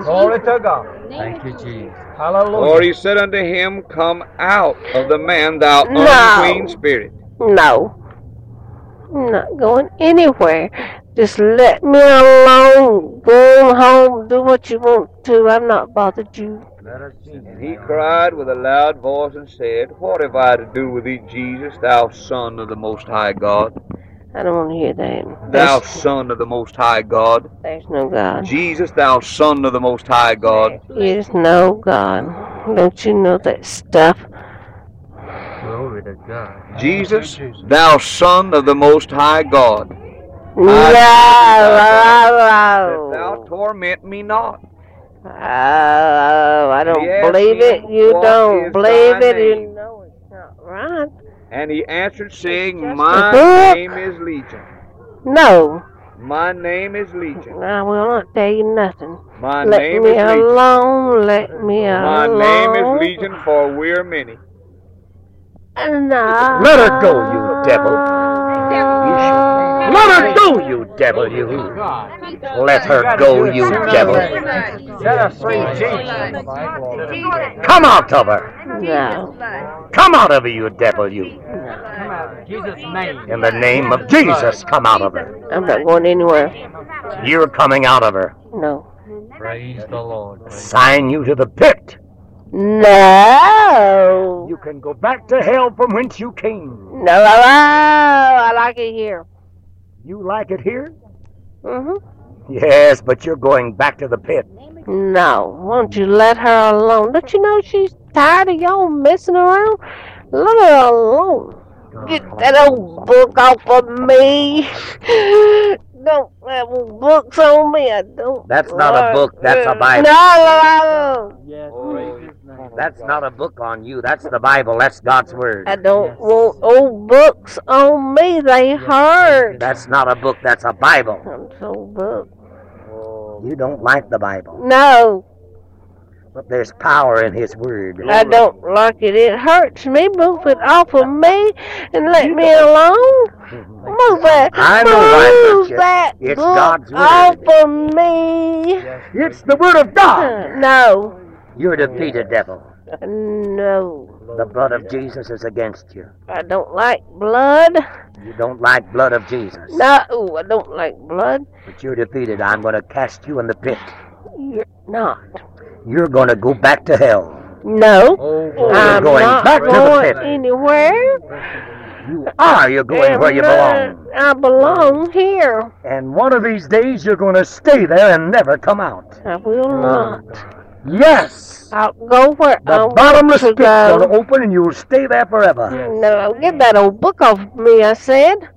[SPEAKER 13] Glory to God. Thank you, Jesus. Hallelujah.
[SPEAKER 10] For he said unto him, Come out of the man, thou
[SPEAKER 11] No.
[SPEAKER 10] unclean spirit.
[SPEAKER 11] No. I'm not going anywhere. Just let me alone. Go home, do what you want to. I'm not bothered you.
[SPEAKER 10] And he cried with a loud voice and said, What have I to do with thee, Jesus, thou Son of the Most High God?
[SPEAKER 11] I don't want to hear that.
[SPEAKER 10] Thou
[SPEAKER 11] There's,
[SPEAKER 10] Son of the Most High God.
[SPEAKER 11] there's no God.
[SPEAKER 10] Jesus, thou Son of the Most High God.
[SPEAKER 11] There's no God. Don't you know that stuff?
[SPEAKER 13] Glory to God.
[SPEAKER 10] Jesus, thou Son of the Most High God.
[SPEAKER 11] No,
[SPEAKER 10] That
[SPEAKER 11] no,
[SPEAKER 10] thou
[SPEAKER 11] no.
[SPEAKER 10] torment me not.
[SPEAKER 11] Oh, I don't
[SPEAKER 10] He asked
[SPEAKER 11] believe it. You don't believe
[SPEAKER 10] thy
[SPEAKER 11] it. You know it's not right.
[SPEAKER 10] And he answered, saying, My name is Legion.
[SPEAKER 11] No,
[SPEAKER 10] My name is Legion.
[SPEAKER 11] I will not tell you nothing.
[SPEAKER 10] My
[SPEAKER 11] Let
[SPEAKER 10] name
[SPEAKER 11] me
[SPEAKER 10] is Legion.
[SPEAKER 11] alone. Let me
[SPEAKER 10] My
[SPEAKER 11] alone.
[SPEAKER 10] name is Legion, for we're many.
[SPEAKER 11] And no.
[SPEAKER 12] Let her go, you devil. Let her go, you devil, you. Let her go, you devil.
[SPEAKER 13] Set us free,
[SPEAKER 12] Come out of her.
[SPEAKER 11] No.
[SPEAKER 12] Come out of her, you devil, you.
[SPEAKER 13] Jesus'
[SPEAKER 12] In the name of Jesus, come out of her.
[SPEAKER 11] I'm not going anywhere.
[SPEAKER 12] You're coming out of her.
[SPEAKER 11] No.
[SPEAKER 13] Praise the Lord.
[SPEAKER 12] Sign you to the pit.
[SPEAKER 11] No.
[SPEAKER 12] You can go back to hell from whence you came.
[SPEAKER 11] No, no, no. I like it here.
[SPEAKER 12] You like it here?
[SPEAKER 11] Mm-hmm.
[SPEAKER 12] Yes, but you're going back to the pit.
[SPEAKER 11] No. Won't you let her alone? Don't you know she's tired of y'all messing around? Let her alone. Get that old book off of me. Don't have books on me. I don't.
[SPEAKER 12] That's not a book, that's a
[SPEAKER 11] it.
[SPEAKER 12] Bible.
[SPEAKER 11] No, no, no.
[SPEAKER 12] That's not a book on you. That's the Bible. That's God's Word.
[SPEAKER 11] I don't want old books on me. They hurt.
[SPEAKER 12] That's not a book. That's a Bible.
[SPEAKER 11] I'm so book.
[SPEAKER 12] You don't like the Bible.
[SPEAKER 11] No,
[SPEAKER 12] But there's power in His Word.
[SPEAKER 11] I don't like it. It hurts me. Move it off of me and let me alone. Mm-hmm. Move that.
[SPEAKER 12] I know why it
[SPEAKER 11] Move
[SPEAKER 12] you.
[SPEAKER 11] that
[SPEAKER 12] It's
[SPEAKER 11] book
[SPEAKER 12] God's Word.
[SPEAKER 11] off of me.
[SPEAKER 12] It's the Word of God.
[SPEAKER 11] No,
[SPEAKER 12] You're oh, defeated, devil.
[SPEAKER 11] no.
[SPEAKER 12] The blood of Jesus is against you.
[SPEAKER 11] I don't like blood.
[SPEAKER 12] You don't like blood of Jesus.
[SPEAKER 11] No, I don't like blood.
[SPEAKER 12] But you're defeated. I'm going to cast you in the pit.
[SPEAKER 11] You're not.
[SPEAKER 12] You're going to go back to hell.
[SPEAKER 11] No, oh,
[SPEAKER 12] You're
[SPEAKER 11] I'm
[SPEAKER 12] going
[SPEAKER 11] not
[SPEAKER 12] back to the
[SPEAKER 11] going
[SPEAKER 12] pit.
[SPEAKER 11] anywhere.
[SPEAKER 12] You are. You're going where you belong.
[SPEAKER 11] Uh, I belong here.
[SPEAKER 12] And one of these days you're going to stay there and never come out.
[SPEAKER 11] I will ah. not.
[SPEAKER 12] Yes.
[SPEAKER 11] I'll go where I
[SPEAKER 12] The
[SPEAKER 11] want
[SPEAKER 12] bottomless
[SPEAKER 11] to
[SPEAKER 12] pit's going to
[SPEAKER 11] go.
[SPEAKER 12] open and you'll stay there forever.
[SPEAKER 11] No, get that old book off me, I said.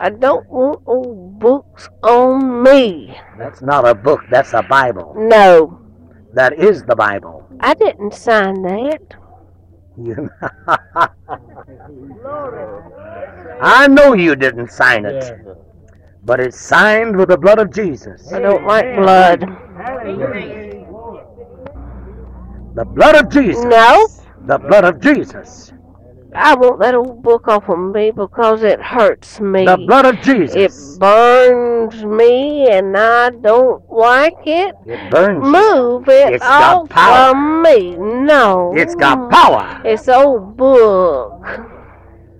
[SPEAKER 11] I don't want old books on me.
[SPEAKER 12] That's not a book. That's a Bible.
[SPEAKER 11] No,
[SPEAKER 12] That is the Bible.
[SPEAKER 11] I didn't sign that.
[SPEAKER 12] You- I know you didn't sign it. But it's signed with the blood of Jesus.
[SPEAKER 11] I don't like blood.
[SPEAKER 12] The blood of Jesus.
[SPEAKER 11] No,
[SPEAKER 12] The blood of Jesus.
[SPEAKER 11] I want that old book off of me because it hurts me.
[SPEAKER 9] The blood of Jesus.
[SPEAKER 11] It burns me and I don't like it.
[SPEAKER 9] It burns.
[SPEAKER 11] Move it
[SPEAKER 9] It's got
[SPEAKER 11] off
[SPEAKER 9] power.
[SPEAKER 11] from me. No.
[SPEAKER 9] It's got power.
[SPEAKER 11] It's old book.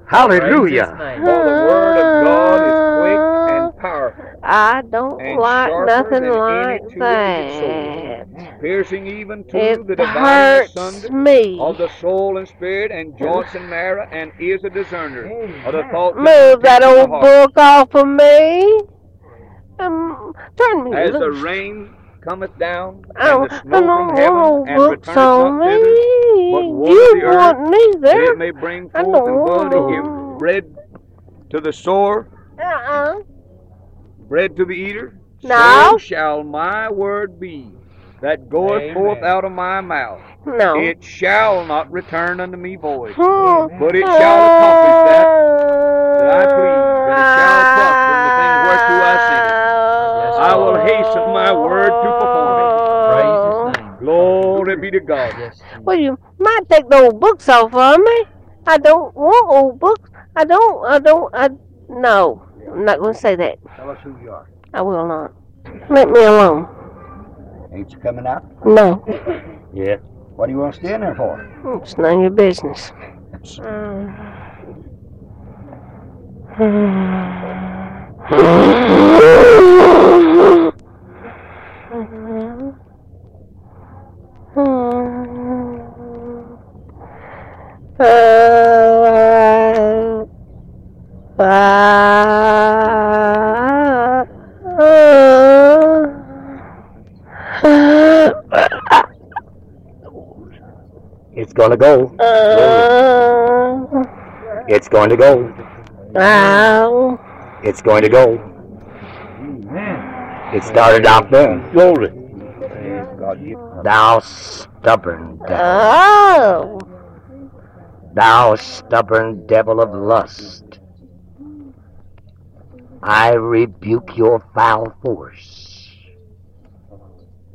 [SPEAKER 9] Hallelujah.
[SPEAKER 10] For the word of God is quick and powerful,
[SPEAKER 11] I don't
[SPEAKER 10] and
[SPEAKER 11] like nothing like that.
[SPEAKER 10] sword, piercing even to
[SPEAKER 11] It
[SPEAKER 10] the
[SPEAKER 11] hurts
[SPEAKER 10] asunder
[SPEAKER 11] me.
[SPEAKER 10] of the soul and spirit, and joints and marrow, and is a discerner of the thoughts
[SPEAKER 11] Move that old book off of me. Um, turn me
[SPEAKER 10] As the rain cometh down, and the
[SPEAKER 11] I
[SPEAKER 10] snow from heaven, and returneth not
[SPEAKER 11] me.
[SPEAKER 10] thither, but water
[SPEAKER 11] You
[SPEAKER 10] the earth,
[SPEAKER 11] want
[SPEAKER 10] that
[SPEAKER 11] neither.
[SPEAKER 10] it may bring forth and bud to him, bread to the sower,
[SPEAKER 11] Uh-uh.
[SPEAKER 10] Bread to the eater.
[SPEAKER 11] No.
[SPEAKER 10] So shall my word be that goeth forth out of my mouth.
[SPEAKER 11] No.
[SPEAKER 10] It shall not return unto me void, but it shall accomplish that that I please, and it shall prosper in the thing whereto I sent it. I will hasten my word to perform it. Praise His name. Glory be to God.
[SPEAKER 11] Well, you might take the old books off of me. I don't want old books. I don't. I don't. I no. I'm not going to say that.
[SPEAKER 9] Tell us who you are.
[SPEAKER 11] I will not. Let me alone.
[SPEAKER 9] Ain't you coming out?
[SPEAKER 11] No.
[SPEAKER 9] Yeah. What do you want to stay in there for?
[SPEAKER 11] It's none of your business.
[SPEAKER 9] Uh, it's gonna go. It's going to go.
[SPEAKER 11] Ow.
[SPEAKER 9] It's going to go. It started out there. Glory. Thou stubborn devil.
[SPEAKER 11] Oh.
[SPEAKER 9] Thou stubborn devil of lust. I rebuke your foul force.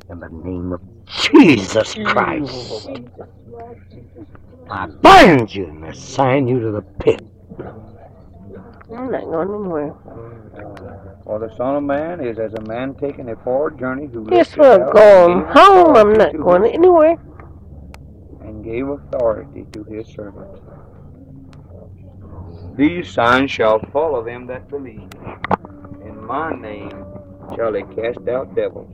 [SPEAKER 9] In the name of Jesus Christ. I bind you and assign you to the pit.
[SPEAKER 11] I'm not going anywhere.
[SPEAKER 10] For the Son of Man is as a man taking a forward journey who
[SPEAKER 11] Guess
[SPEAKER 10] lifted
[SPEAKER 11] we're going home. I'm not going anywhere.
[SPEAKER 10] and gave authority to his servants. These signs shall follow them that believe. In my name shall they cast out devils.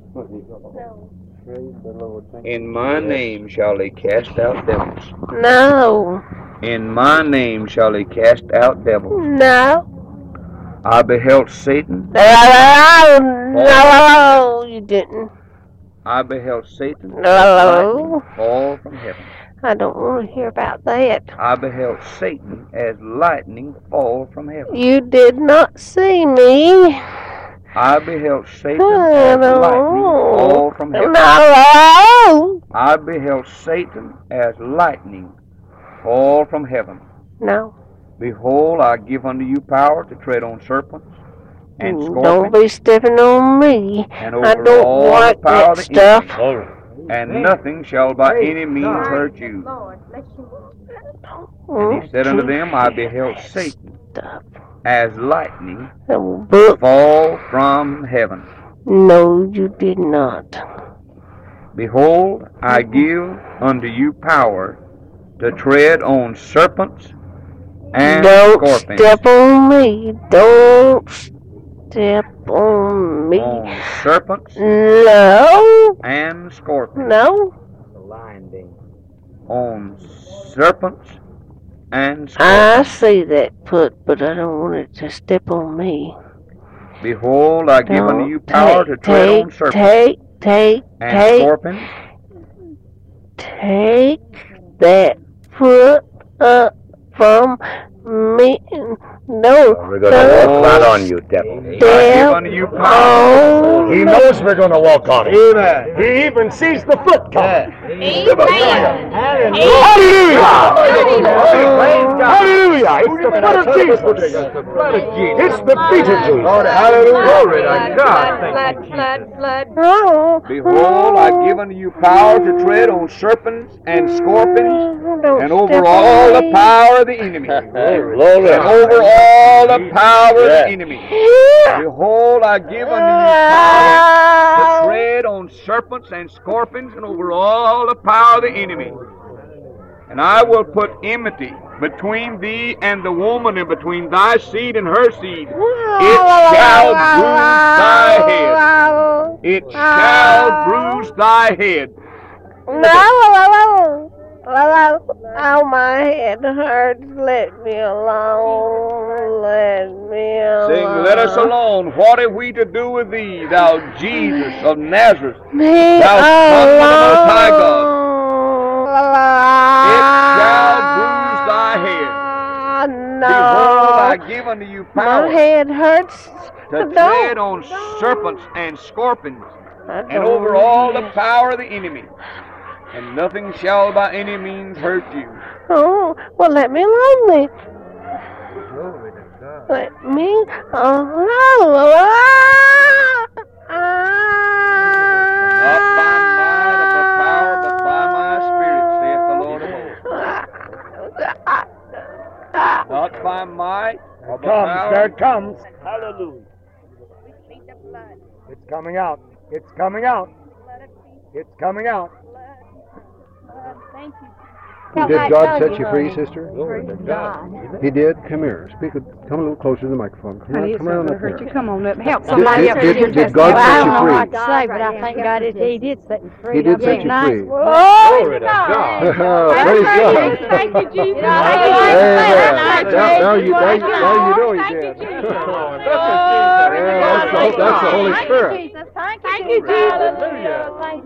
[SPEAKER 10] In my name shall they cast out devils.
[SPEAKER 11] No.
[SPEAKER 10] In my name shall they cast out devils.
[SPEAKER 11] No.
[SPEAKER 10] I beheld Satan.
[SPEAKER 11] No, no, you didn't.
[SPEAKER 10] I beheld Satan
[SPEAKER 11] No.
[SPEAKER 10] lightning fall from heaven.
[SPEAKER 11] I don't want to hear about that.
[SPEAKER 10] I beheld Satan as lightning fall from heaven.
[SPEAKER 11] You did not see me.
[SPEAKER 10] I beheld Satan as lightning fall from heaven.
[SPEAKER 11] No.
[SPEAKER 10] I beheld Satan as lightning fall from heaven.
[SPEAKER 11] No.
[SPEAKER 10] Behold, I give unto you power to tread on serpents and scorpions
[SPEAKER 11] Don't be stepping on me.
[SPEAKER 10] and
[SPEAKER 11] I
[SPEAKER 10] over
[SPEAKER 11] don't
[SPEAKER 10] all
[SPEAKER 11] like
[SPEAKER 10] the power
[SPEAKER 11] that
[SPEAKER 10] of the
[SPEAKER 11] stuff.
[SPEAKER 10] enemy, and nothing shall by any means hurt you. And he said unto them, I beheld Satan as lightning
[SPEAKER 11] book.
[SPEAKER 10] fall from heaven.
[SPEAKER 11] No, you did not.
[SPEAKER 10] Behold, I give unto you power to tread on serpents and
[SPEAKER 11] Don't
[SPEAKER 10] scorpions,
[SPEAKER 11] step on me. Don't step on me.
[SPEAKER 10] on serpents
[SPEAKER 11] No.
[SPEAKER 10] and scorpions,
[SPEAKER 11] No.
[SPEAKER 10] on serpents and
[SPEAKER 11] I see that foot, but I don't want it to step on me.
[SPEAKER 10] Behold, I give unto you power to
[SPEAKER 11] take,
[SPEAKER 10] tread on
[SPEAKER 11] take,
[SPEAKER 10] serpents
[SPEAKER 11] take, take,
[SPEAKER 10] and
[SPEAKER 11] take,
[SPEAKER 10] scorpions,
[SPEAKER 11] take that foot up from me. No.
[SPEAKER 9] We're gonna walk right on you, devil.
[SPEAKER 11] Devil.
[SPEAKER 9] unto you power. He knows we're gonna walk on him. Amen. He even sees the foot coming. Hallelujah! Hallelujah! It's the foot of Jesus. It's the feet of Jesus. Hallelujah! Glory to God.
[SPEAKER 11] Blood, blood, blood. Oh.
[SPEAKER 10] Behold, I give unto you power to tread on serpents and scorpions, and over all the power of the enemy. And over all the power of the enemy. Behold, I give unto you power to tread on serpents and scorpions, and over all the power of the enemy. And I will put enmity between thee and the woman, and between thy seed and her seed. It shall bruise thy head. It shall bruise thy head.
[SPEAKER 11] No, oh, my head hurts. Let me alone. Let me alone.
[SPEAKER 10] Sing, let us alone. What have we to do with thee, thou Jesus of Nazareth?
[SPEAKER 11] Me
[SPEAKER 10] Thou Son of the Most High God. It shall bruise thy head. Behold, I give unto you
[SPEAKER 11] My
[SPEAKER 10] power
[SPEAKER 11] head hurts.
[SPEAKER 10] to
[SPEAKER 11] Don't.
[SPEAKER 10] tread on serpents and scorpions, and over all the power of the enemy. And nothing shall by any means hurt you.
[SPEAKER 11] Oh, well, let me alone then. Let me oh,
[SPEAKER 10] Not by
[SPEAKER 11] alone.
[SPEAKER 10] might of the power, but by my spirit, saith the Lord of hosts. Not by might or by
[SPEAKER 9] Comes,
[SPEAKER 10] power.
[SPEAKER 9] there it comes. Hallelujah. It's coming out. It's coming out. It's coming out.
[SPEAKER 15] Did God set you free, sister? He did. Come here. Speak. a- Come a little closer to the microphone. Come,
[SPEAKER 16] Honey,
[SPEAKER 15] on, come
[SPEAKER 16] not
[SPEAKER 15] around up
[SPEAKER 16] hurt
[SPEAKER 15] there.
[SPEAKER 16] you. Come on up. Help somebody
[SPEAKER 15] did-
[SPEAKER 16] up
[SPEAKER 15] did-
[SPEAKER 16] here.
[SPEAKER 15] did God
[SPEAKER 16] Well,
[SPEAKER 15] set
[SPEAKER 16] I don't know what to say, but I thank God it, He did set me free.
[SPEAKER 15] He did set you
[SPEAKER 16] nice.
[SPEAKER 15] free.
[SPEAKER 11] Glory
[SPEAKER 15] to God. Praise God.
[SPEAKER 11] Thank you, Jesus.
[SPEAKER 15] Amen. Now, now you, now, you- know he did. Yeah, that's, the, that's the Holy Spirit.
[SPEAKER 16] Thank you, Jesus.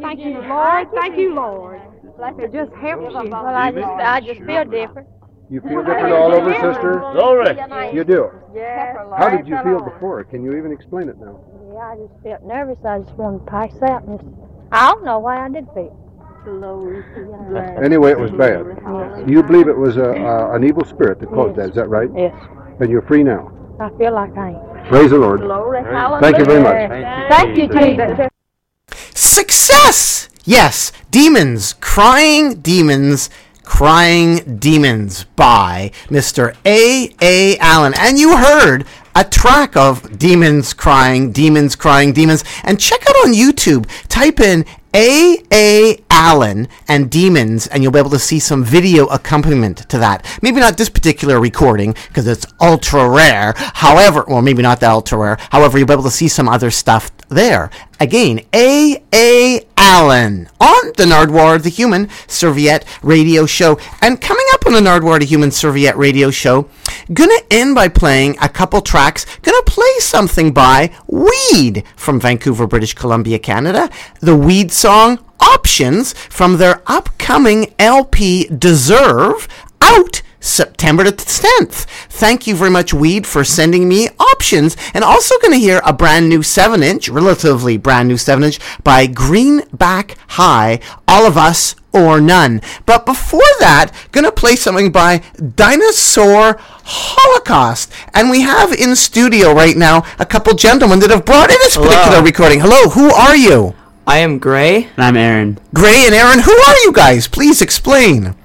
[SPEAKER 16] Thank you, Lord. Thank you, Lord. It just helps you. Well, I just, I just feel different.
[SPEAKER 15] You feel different all over, sister?
[SPEAKER 16] Glory.
[SPEAKER 15] You do.
[SPEAKER 16] Yeah.
[SPEAKER 15] How did you feel before? Can you even explain it now?
[SPEAKER 16] Yeah, I just felt nervous. I just wanted to pass out. And just, I don't know why I did feel.
[SPEAKER 15] Anyway, it was bad. You believe it was a, a, an evil spirit that caused that, is that right?
[SPEAKER 16] Yes.
[SPEAKER 15] And you're free now.
[SPEAKER 16] I feel like I am.
[SPEAKER 15] Praise the Lord.
[SPEAKER 16] Glory.
[SPEAKER 15] Thank you very much.
[SPEAKER 16] Thank you, Jesus.
[SPEAKER 2] Success! Yes, Demons, Crying Demons, Crying Demons by Mr. A. A. Allen. And you heard a track of Demons Crying, Demons Crying, Demons. And check out on YouTube, type in A. A. Allen and Demons, and you'll be able to see some video accompaniment to that. Maybe not this particular recording, because it's ultra rare. However, well, maybe not that ultra rare. However, you'll be able to see some other stuff there. Again, A. A. Allen on the Nardwuar the Human Serviette Radio Show. And coming up on the Nardwuar the Human Serviette Radio Show, gonna end by playing a couple tracks. Gonna play something by Weed from Vancouver, British Columbia, Canada. The Weed song Options from their upcoming LP Deserve out September the 10th. Thank you very much, Weed, for sending me options. And also going to hear a brand new 7 inch, relatively brand new 7 inch, by Greenback High, All of Us or None. But before that, going to play something by Dinosaur Holocaust. And we have in studio right now a couple gentlemen that have brought in this particular recording. Hello, who are you?
[SPEAKER 17] I am Gray. And I'm Aaron.
[SPEAKER 2] Gray and Aaron, who are you guys? Please explain.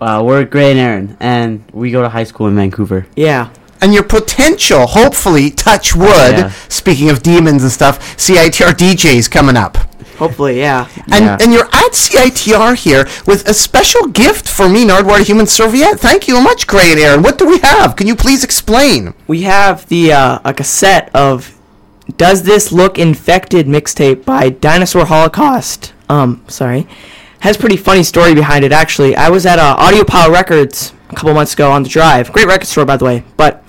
[SPEAKER 17] Uh, we're Gray and Aaron, and we go to high school in Vancouver. Yeah.
[SPEAKER 2] and your potential, hopefully, touch wood.
[SPEAKER 17] yeah.
[SPEAKER 2] Speaking of demons and stuff, CITR DJs coming up.
[SPEAKER 17] Hopefully, yeah.
[SPEAKER 2] And
[SPEAKER 17] Yeah.
[SPEAKER 2] and you're at CITR here with a special gift for me, Nardwuar Human Serviette. Thank you so much, Gray and Aaron. What do we have? Can you please explain?
[SPEAKER 17] We have the uh, a cassette of "Does This Look Infected" mixtape by Dinosaur Holocaust. Um, sorry, has pretty funny story behind it. Actually, I was at uh, AudioPile Records a couple months ago on the drive. Great record store, by the way. But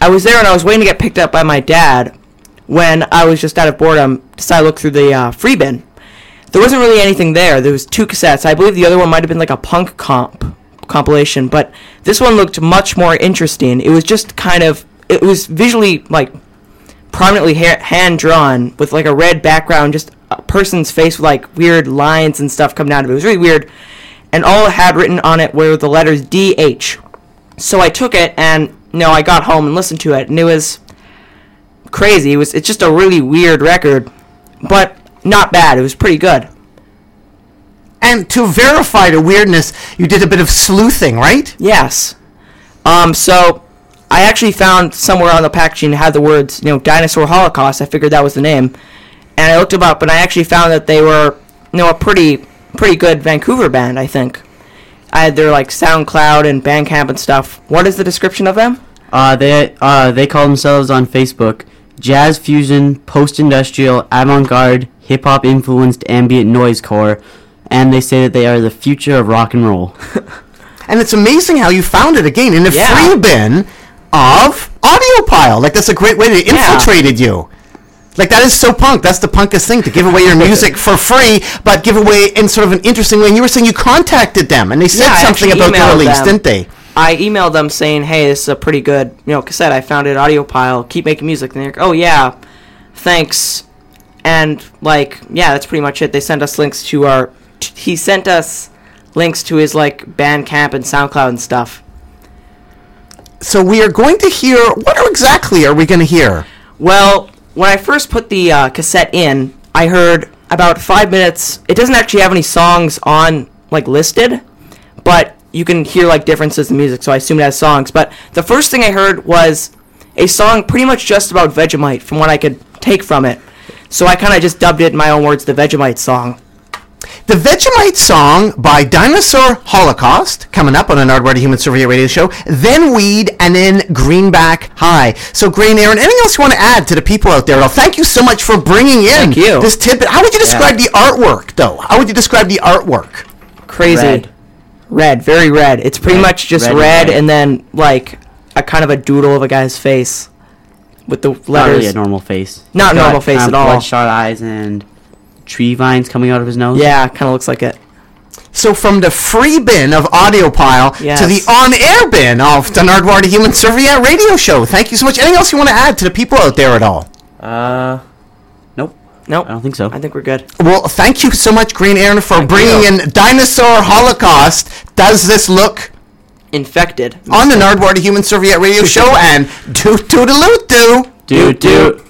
[SPEAKER 17] I was there and I was waiting to get picked up by my dad when I was just out of boredom. Decided to look through the uh, free bin. There wasn't really anything there. There was two cassettes. I believe the other one might have been like a punk comp compilation, but this one looked much more interesting. It was just kind of it was visually like prominently ha- hand drawn with like a red background, just person's face with like weird lines and stuff coming out of it. It was really weird, and all it had written on it were the letters D H. So I took it and you know I got home and listened to it, and it was crazy. It was it's just a really weird record, but not bad. It was pretty good.
[SPEAKER 2] And to verify the weirdness, you did a bit of sleuthing, right?
[SPEAKER 17] Yes. Um, so I actually found somewhere on the packaging had the words, you know, Dinosaur Holocaust. I figured that was the name, and I looked them up, and I actually found that they were, you know, a pretty pretty good Vancouver band. I think. I had their like SoundCloud and Bandcamp and stuff. What is the description of them?
[SPEAKER 18] Uh, they uh, they call themselves on Facebook jazz fusion, post-industrial, avant-garde, hip-hop influenced ambient noise core, and they say that they are the future of rock and roll.
[SPEAKER 2] And it's amazing how you found it again in the
[SPEAKER 18] Yeah.
[SPEAKER 2] free bin of AudioPile. Like that's a great way to infiltrated you. Like that is so punk. That's the punkest thing to give away your music for free, but give away in sort of an interesting way. And you were saying you contacted them and they said
[SPEAKER 17] Yeah,
[SPEAKER 2] something about the release,
[SPEAKER 17] them.
[SPEAKER 2] didn't they?
[SPEAKER 17] I emailed them saying, "Hey, this is a pretty good, you know, cassette. I found it audio pile. Keep making music." And they're like, "Oh yeah, thanks." And like, yeah, that's pretty much it. They sent us links to our. T- he sent us links to his like Bandcamp and SoundCloud and stuff.
[SPEAKER 2] So we are going to hear. What exactly are we going to hear?
[SPEAKER 17] Well, when I first put the uh, cassette in, I heard about five minutes. It doesn't actually have any songs on like listed, but you can hear like differences in music. So I assume it has songs. But the first thing I heard was a song pretty much just about Vegemite, from what I could take from it. So I kind of just dubbed it in my own words, the Vegemite song.
[SPEAKER 2] The Vegemite song by Dinosaur Holocaust coming up on an Nardwuar the Human Serviette Radio Show. Then Weed and then Greenback High. So, Gray and Aaron, anything else you want to add to the people out there? Well, thank you so much for bringing in
[SPEAKER 17] Thank you.
[SPEAKER 2] this tidbit. How would you describe the artwork, though? How would you describe the artwork?
[SPEAKER 17] Crazy.
[SPEAKER 2] Red.
[SPEAKER 17] Red, very red. It's pretty
[SPEAKER 2] Red,
[SPEAKER 17] much just
[SPEAKER 2] red
[SPEAKER 17] red,
[SPEAKER 2] and
[SPEAKER 17] and, then like a kind of a doodle of a guy's face with the letters.
[SPEAKER 18] Not really a normal face.
[SPEAKER 17] Not
[SPEAKER 18] He's got,
[SPEAKER 17] normal face
[SPEAKER 18] um,
[SPEAKER 17] at all.
[SPEAKER 18] Bloodshot eyes and tree vines coming out of his nose.
[SPEAKER 17] Yeah, kind of looks like it.
[SPEAKER 2] So, from the free bin of AudioPile to
[SPEAKER 17] Yes.
[SPEAKER 2] the on air bin of the Nardwuar the Human Serviette Radio Show. Thank you so much. Anything else you want to add to the people out there at all?
[SPEAKER 18] Uh, nope.
[SPEAKER 17] Nope.
[SPEAKER 18] I don't think so.
[SPEAKER 17] I think we're good.
[SPEAKER 2] Well, thank you so much, Green Aaron, for bringing
[SPEAKER 17] you.
[SPEAKER 2] in Dinosaur Holocaust. Does this look
[SPEAKER 17] infected
[SPEAKER 2] on the Nardwuar the Human Serviette Radio Show? and toot toodaloot doo.
[SPEAKER 18] Doot doot.
[SPEAKER 17] Good.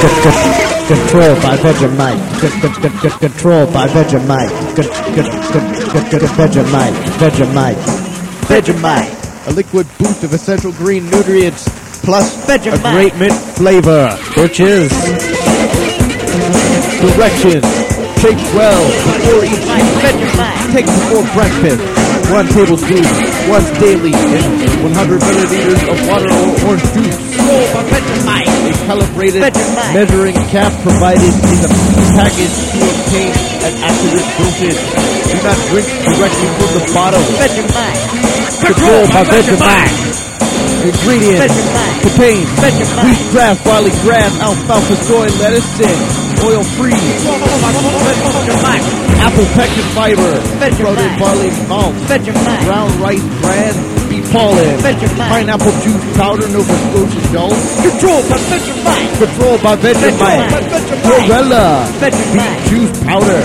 [SPEAKER 19] Control by Vegemite. Con- con- con- con- Control by Vegemite. Vegemite. Vegemite. Vegemite. A liquid boost of essential green nutrients plus a great mint flavor, which is directions. Shake well before each meal. Take before breakfast. One tablespoon once daily in 100 milliliters of water or orange juice. A calibrated measuring cap provided in the package to obtain an accurate dosage. Do not drink directly from the bottle. Control by Vegemite. Ingredients contain wheatgrass, barley grass, alfalfa, soy, lettuce, and oil free. Apple pectin fiber, sprouted barley malt, brown rice bran, pollen, pineapple juice powder, Nova Scotia Dole. Control by Vegemite. Control by Vegemite. Chlorella, beet juice powder,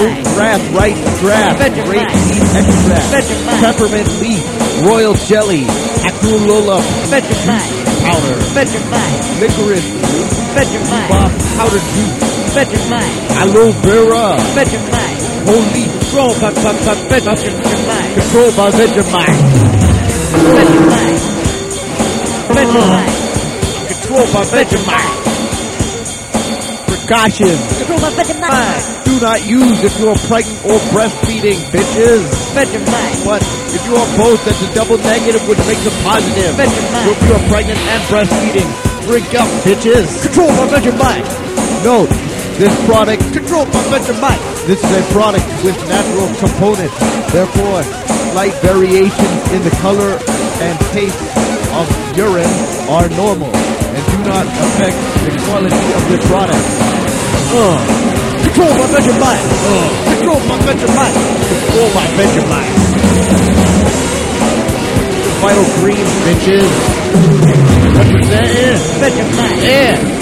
[SPEAKER 19] oat grass, rice grass, grape seed extract, peppermint leaf, royal jelly, acerola juice powder, licorice, rhubarb powder juice, aloe vera, holy. Control by, by, by Vegemite. Control by Vegemite. Control by Vegemite. Precautions.
[SPEAKER 5] Control by Vegemite.
[SPEAKER 19] Do not use if you are pregnant or breastfeeding, bitches.
[SPEAKER 5] Vegemite.
[SPEAKER 19] But if you are both, that's a double negative, which makes a positive.
[SPEAKER 5] Vegemite.
[SPEAKER 19] If you are pregnant and breastfeeding, drink up, bitches. Control by Vegemite. Note, this product, controlled by Vegemite. This is a product with natural components. Therefore, slight variations in the color and taste of urine are normal and do not affect the quality of the product. Uh. Control my Vegemite. Uh, control my Vegemite. Control my Vegemite. Vital green bitches. What you say? Yeah. Yeah.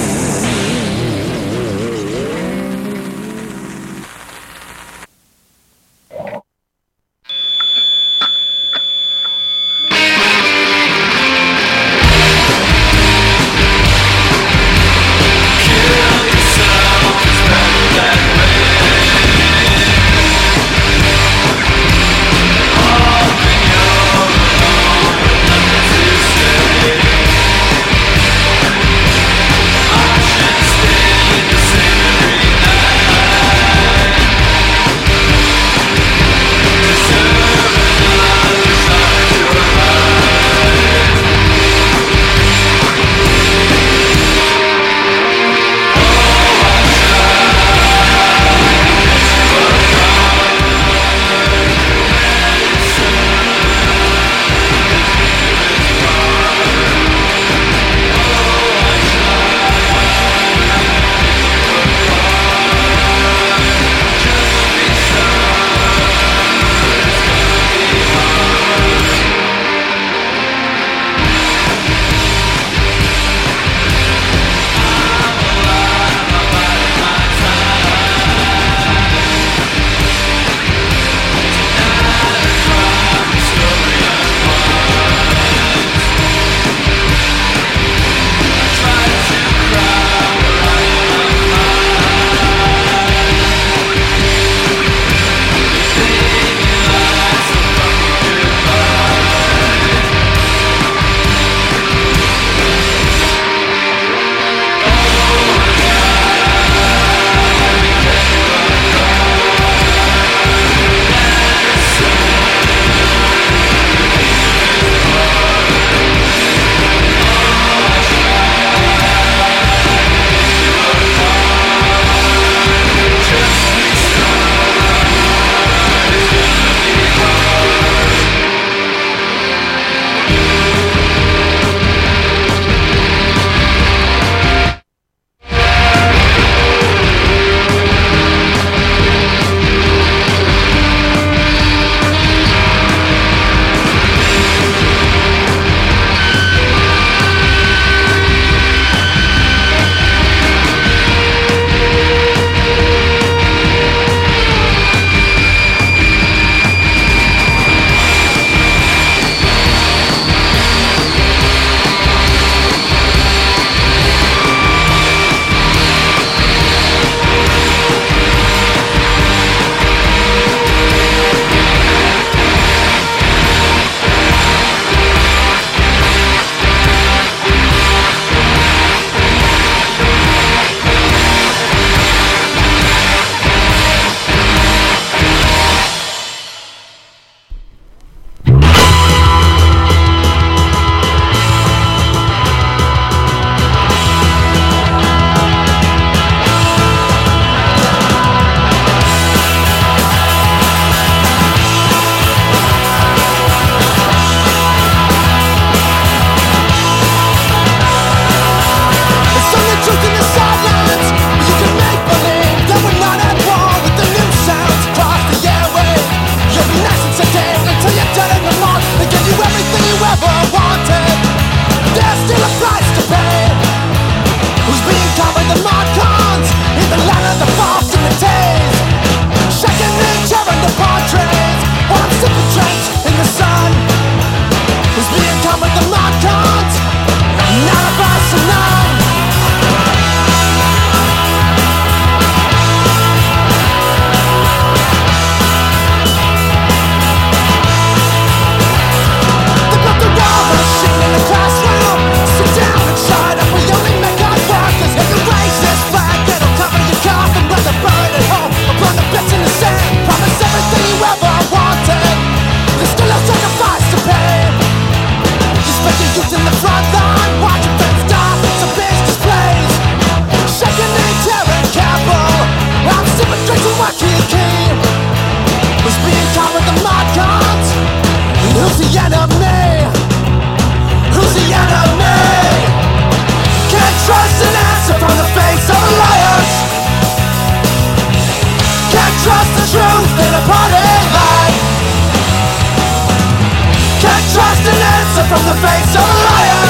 [SPEAKER 5] From the face of a liar.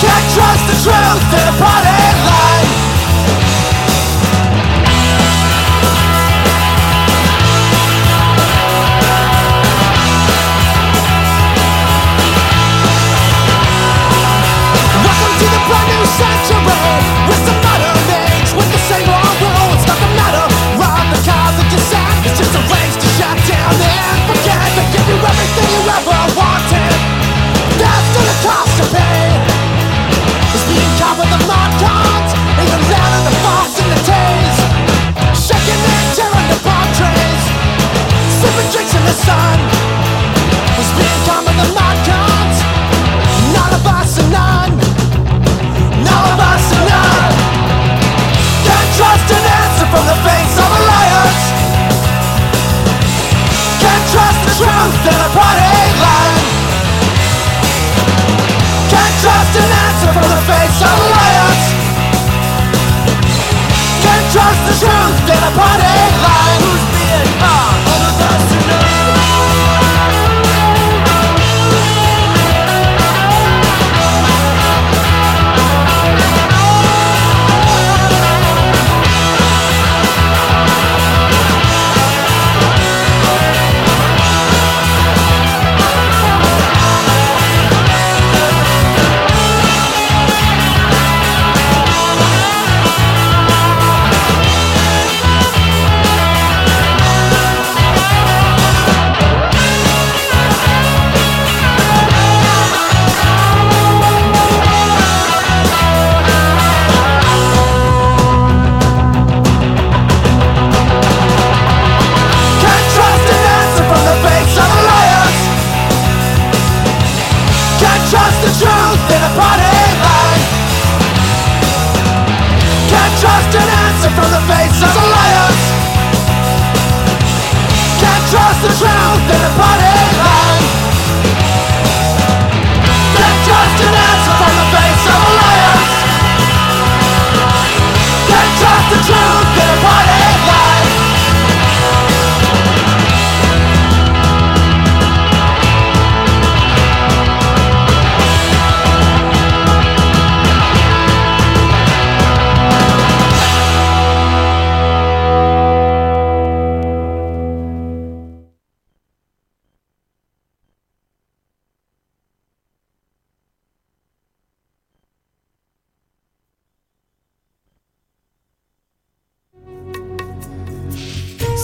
[SPEAKER 5] Can't trust the truth in a party trust an answer from the face of a liar. Can't trust the truth in a party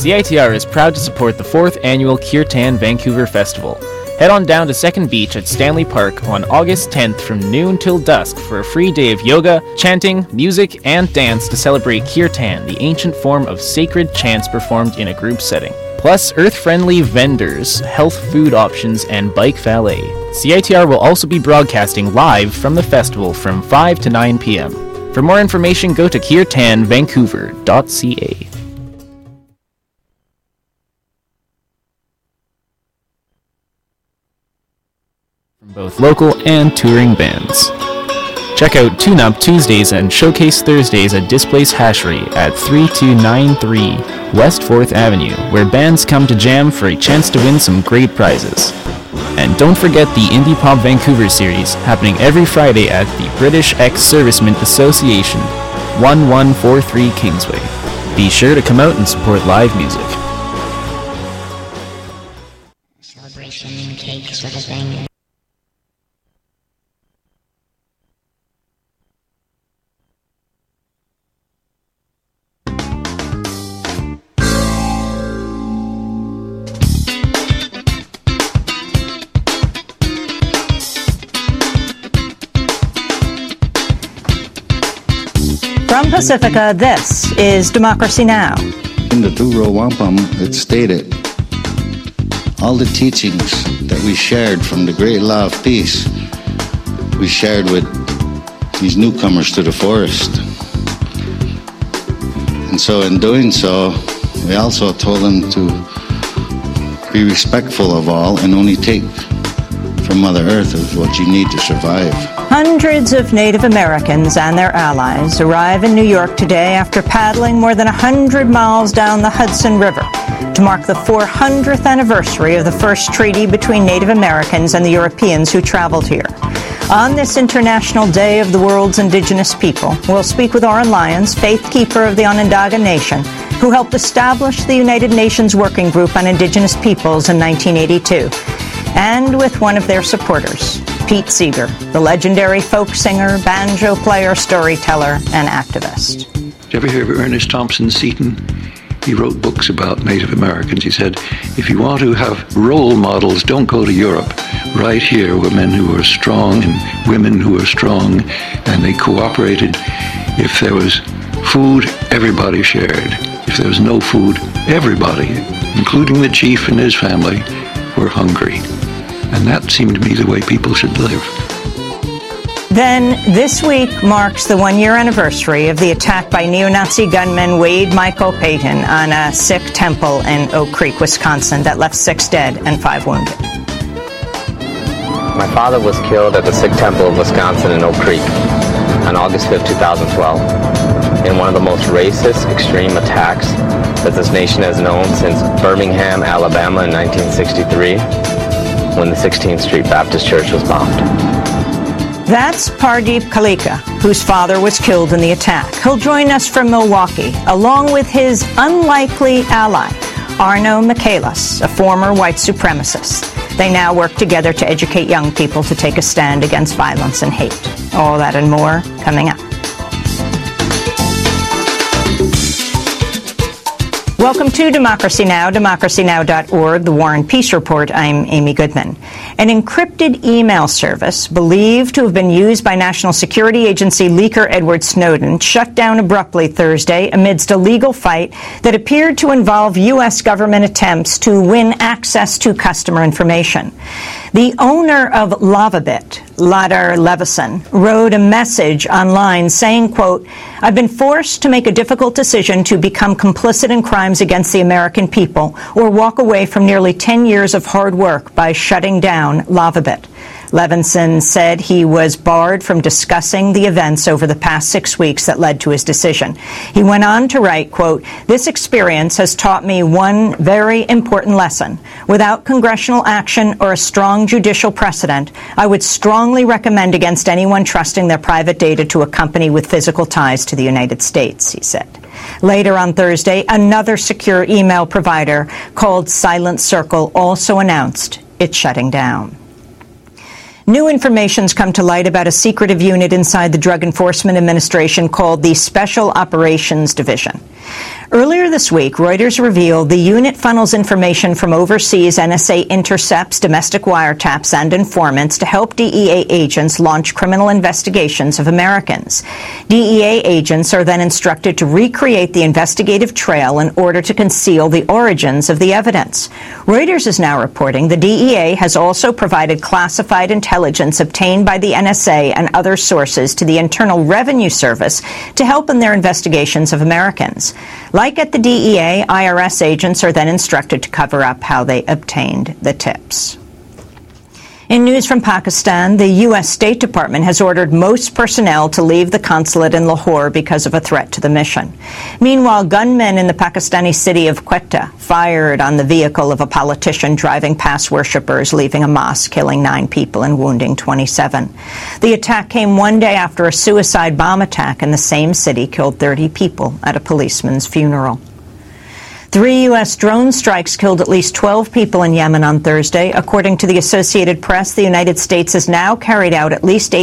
[SPEAKER 20] CITR is proud to support the fourth annual Kirtan Vancouver Festival. Head on down to Second Beach at Stanley Park on August 10th from noon till dusk for a free day of yoga, chanting, music, and dance to celebrate Kirtan, the ancient form of sacred chants performed in a group setting. Plus, earth friendly vendors, health food options, and bike valet. CITR will also be broadcasting live from the festival from 5 to 9 p.m. For more information, go to kirtanvancouver.ca. both local and touring bands. Check out Tune Up Tuesdays and Showcase Thursdays at Displace Hashery at 3293 West 4th Avenue, where bands come to jam for a chance to win some great prizes. And don't forget the Indie Pop Vancouver series, happening every Friday at the British Ex-Servicemen Association, 1143 Kingsway. Be sure to come out and support live music.
[SPEAKER 21] Pacifica, this is Democracy Now!
[SPEAKER 22] In the Two Row Wampum, it stated, all the teachings that we shared from the great law of peace, we shared with these newcomers to the forest. And so, in doing so, we also told them to be respectful of all and only take from Mother Earth is what you need to survive.
[SPEAKER 21] Hundreds of Native Americans and their allies arrive in New York today after paddling more than 100 miles down the Hudson River to mark the 400th anniversary of the first treaty between Native Americans and the Europeans who traveled here. On this International Day of the World's Indigenous People, we'll speak with Oren Lyons, faith keeper of the Onondaga Nation, who helped establish the United Nations Working Group on Indigenous Peoples in 1982, and with one of their supporters, Pete Seeger, the legendary folk singer, banjo player, storyteller, and activist.
[SPEAKER 23] Did you ever hear of Ernest Thompson Seton? He wrote books about Native Americans. He said, if you want to have role models, don't go to Europe. Right here were men who were strong and women who were strong, and they cooperated. If there was food, everybody shared. If there was no food, everybody, including the chief and his family, were hungry. And that seemed to me the way people should live.
[SPEAKER 21] Then, this week marks the one year anniversary of the attack by neo Nazi gunman Wade Michael Payton on a Sikh temple in Oak Creek, Wisconsin, that left six dead and five wounded.
[SPEAKER 24] My father was killed at the Sikh temple of Wisconsin in Oak Creek on August 5, 2012, in one of the most racist, extreme attacks that this nation has known since Birmingham, Alabama in 1963, when the 16th Street Baptist Church was bombed.
[SPEAKER 21] That's Pardeep Kaleka, whose father was killed in the attack. He'll join us from Milwaukee, along with his unlikely ally, Arno Michaelis, a former white supremacist. They now work together to educate young people to take a stand against violence and hate. All that and more coming up. Welcome to Democracy Now!, democracynow.org, the War and Peace Report. I'm Amy Goodman. An encrypted email service believed to have been used by National Security Agency leaker Edward Snowden shut down abruptly Thursday amidst a legal fight that appeared to involve U.S. government attempts to win access to customer information. The owner of LavaBit, Ladar Levison, wrote a message online saying, quote, I've been forced to make a difficult decision to become complicit in crimes against the American people or walk away from nearly 10 years of hard work by shutting down LavaBit. Levinson said he was barred from discussing the events over the past six weeks that led to his decision. He went on to write, quote, This experience has taught me one very important lesson. Without congressional action or a strong judicial precedent, I would strongly recommend against anyone trusting their private data to a company with physical ties to the United States, he said. Later on Thursday, another secure email provider called Silent Circle also announced it's shutting down. New information's come to light about a secretive unit inside the Drug Enforcement Administration called the Special Operations Division. Earlier this week, Reuters revealed the unit funnels information from overseas NSA intercepts, domestic wiretaps, and informants to help DEA agents launch criminal investigations of Americans. DEA agents are then instructed to recreate the investigative trail in order to conceal the origins of the evidence. Reuters is now reporting the DEA has also provided classified intelligence obtained by the NSA and other sources to the Internal Revenue Service to help in their investigations of Americans. Like at the DEA, IRS agents are then instructed to cover up how they obtained the tips. In news from Pakistan, the U.S. State Department has ordered most personnel to leave the consulate in Lahore because of a threat to the mission. Meanwhile, gunmen in the Pakistani city of Quetta fired on the vehicle of a politician driving past worshippers leaving a mosque, killing nine people and wounding 27. The attack came one day after a suicide bomb attack in the same city killed 30 people at a policeman's funeral. Three U.S. drone strikes killed at least 12 people in Yemen on Thursday. According to the Associated Press, the United States has now carried out at least eight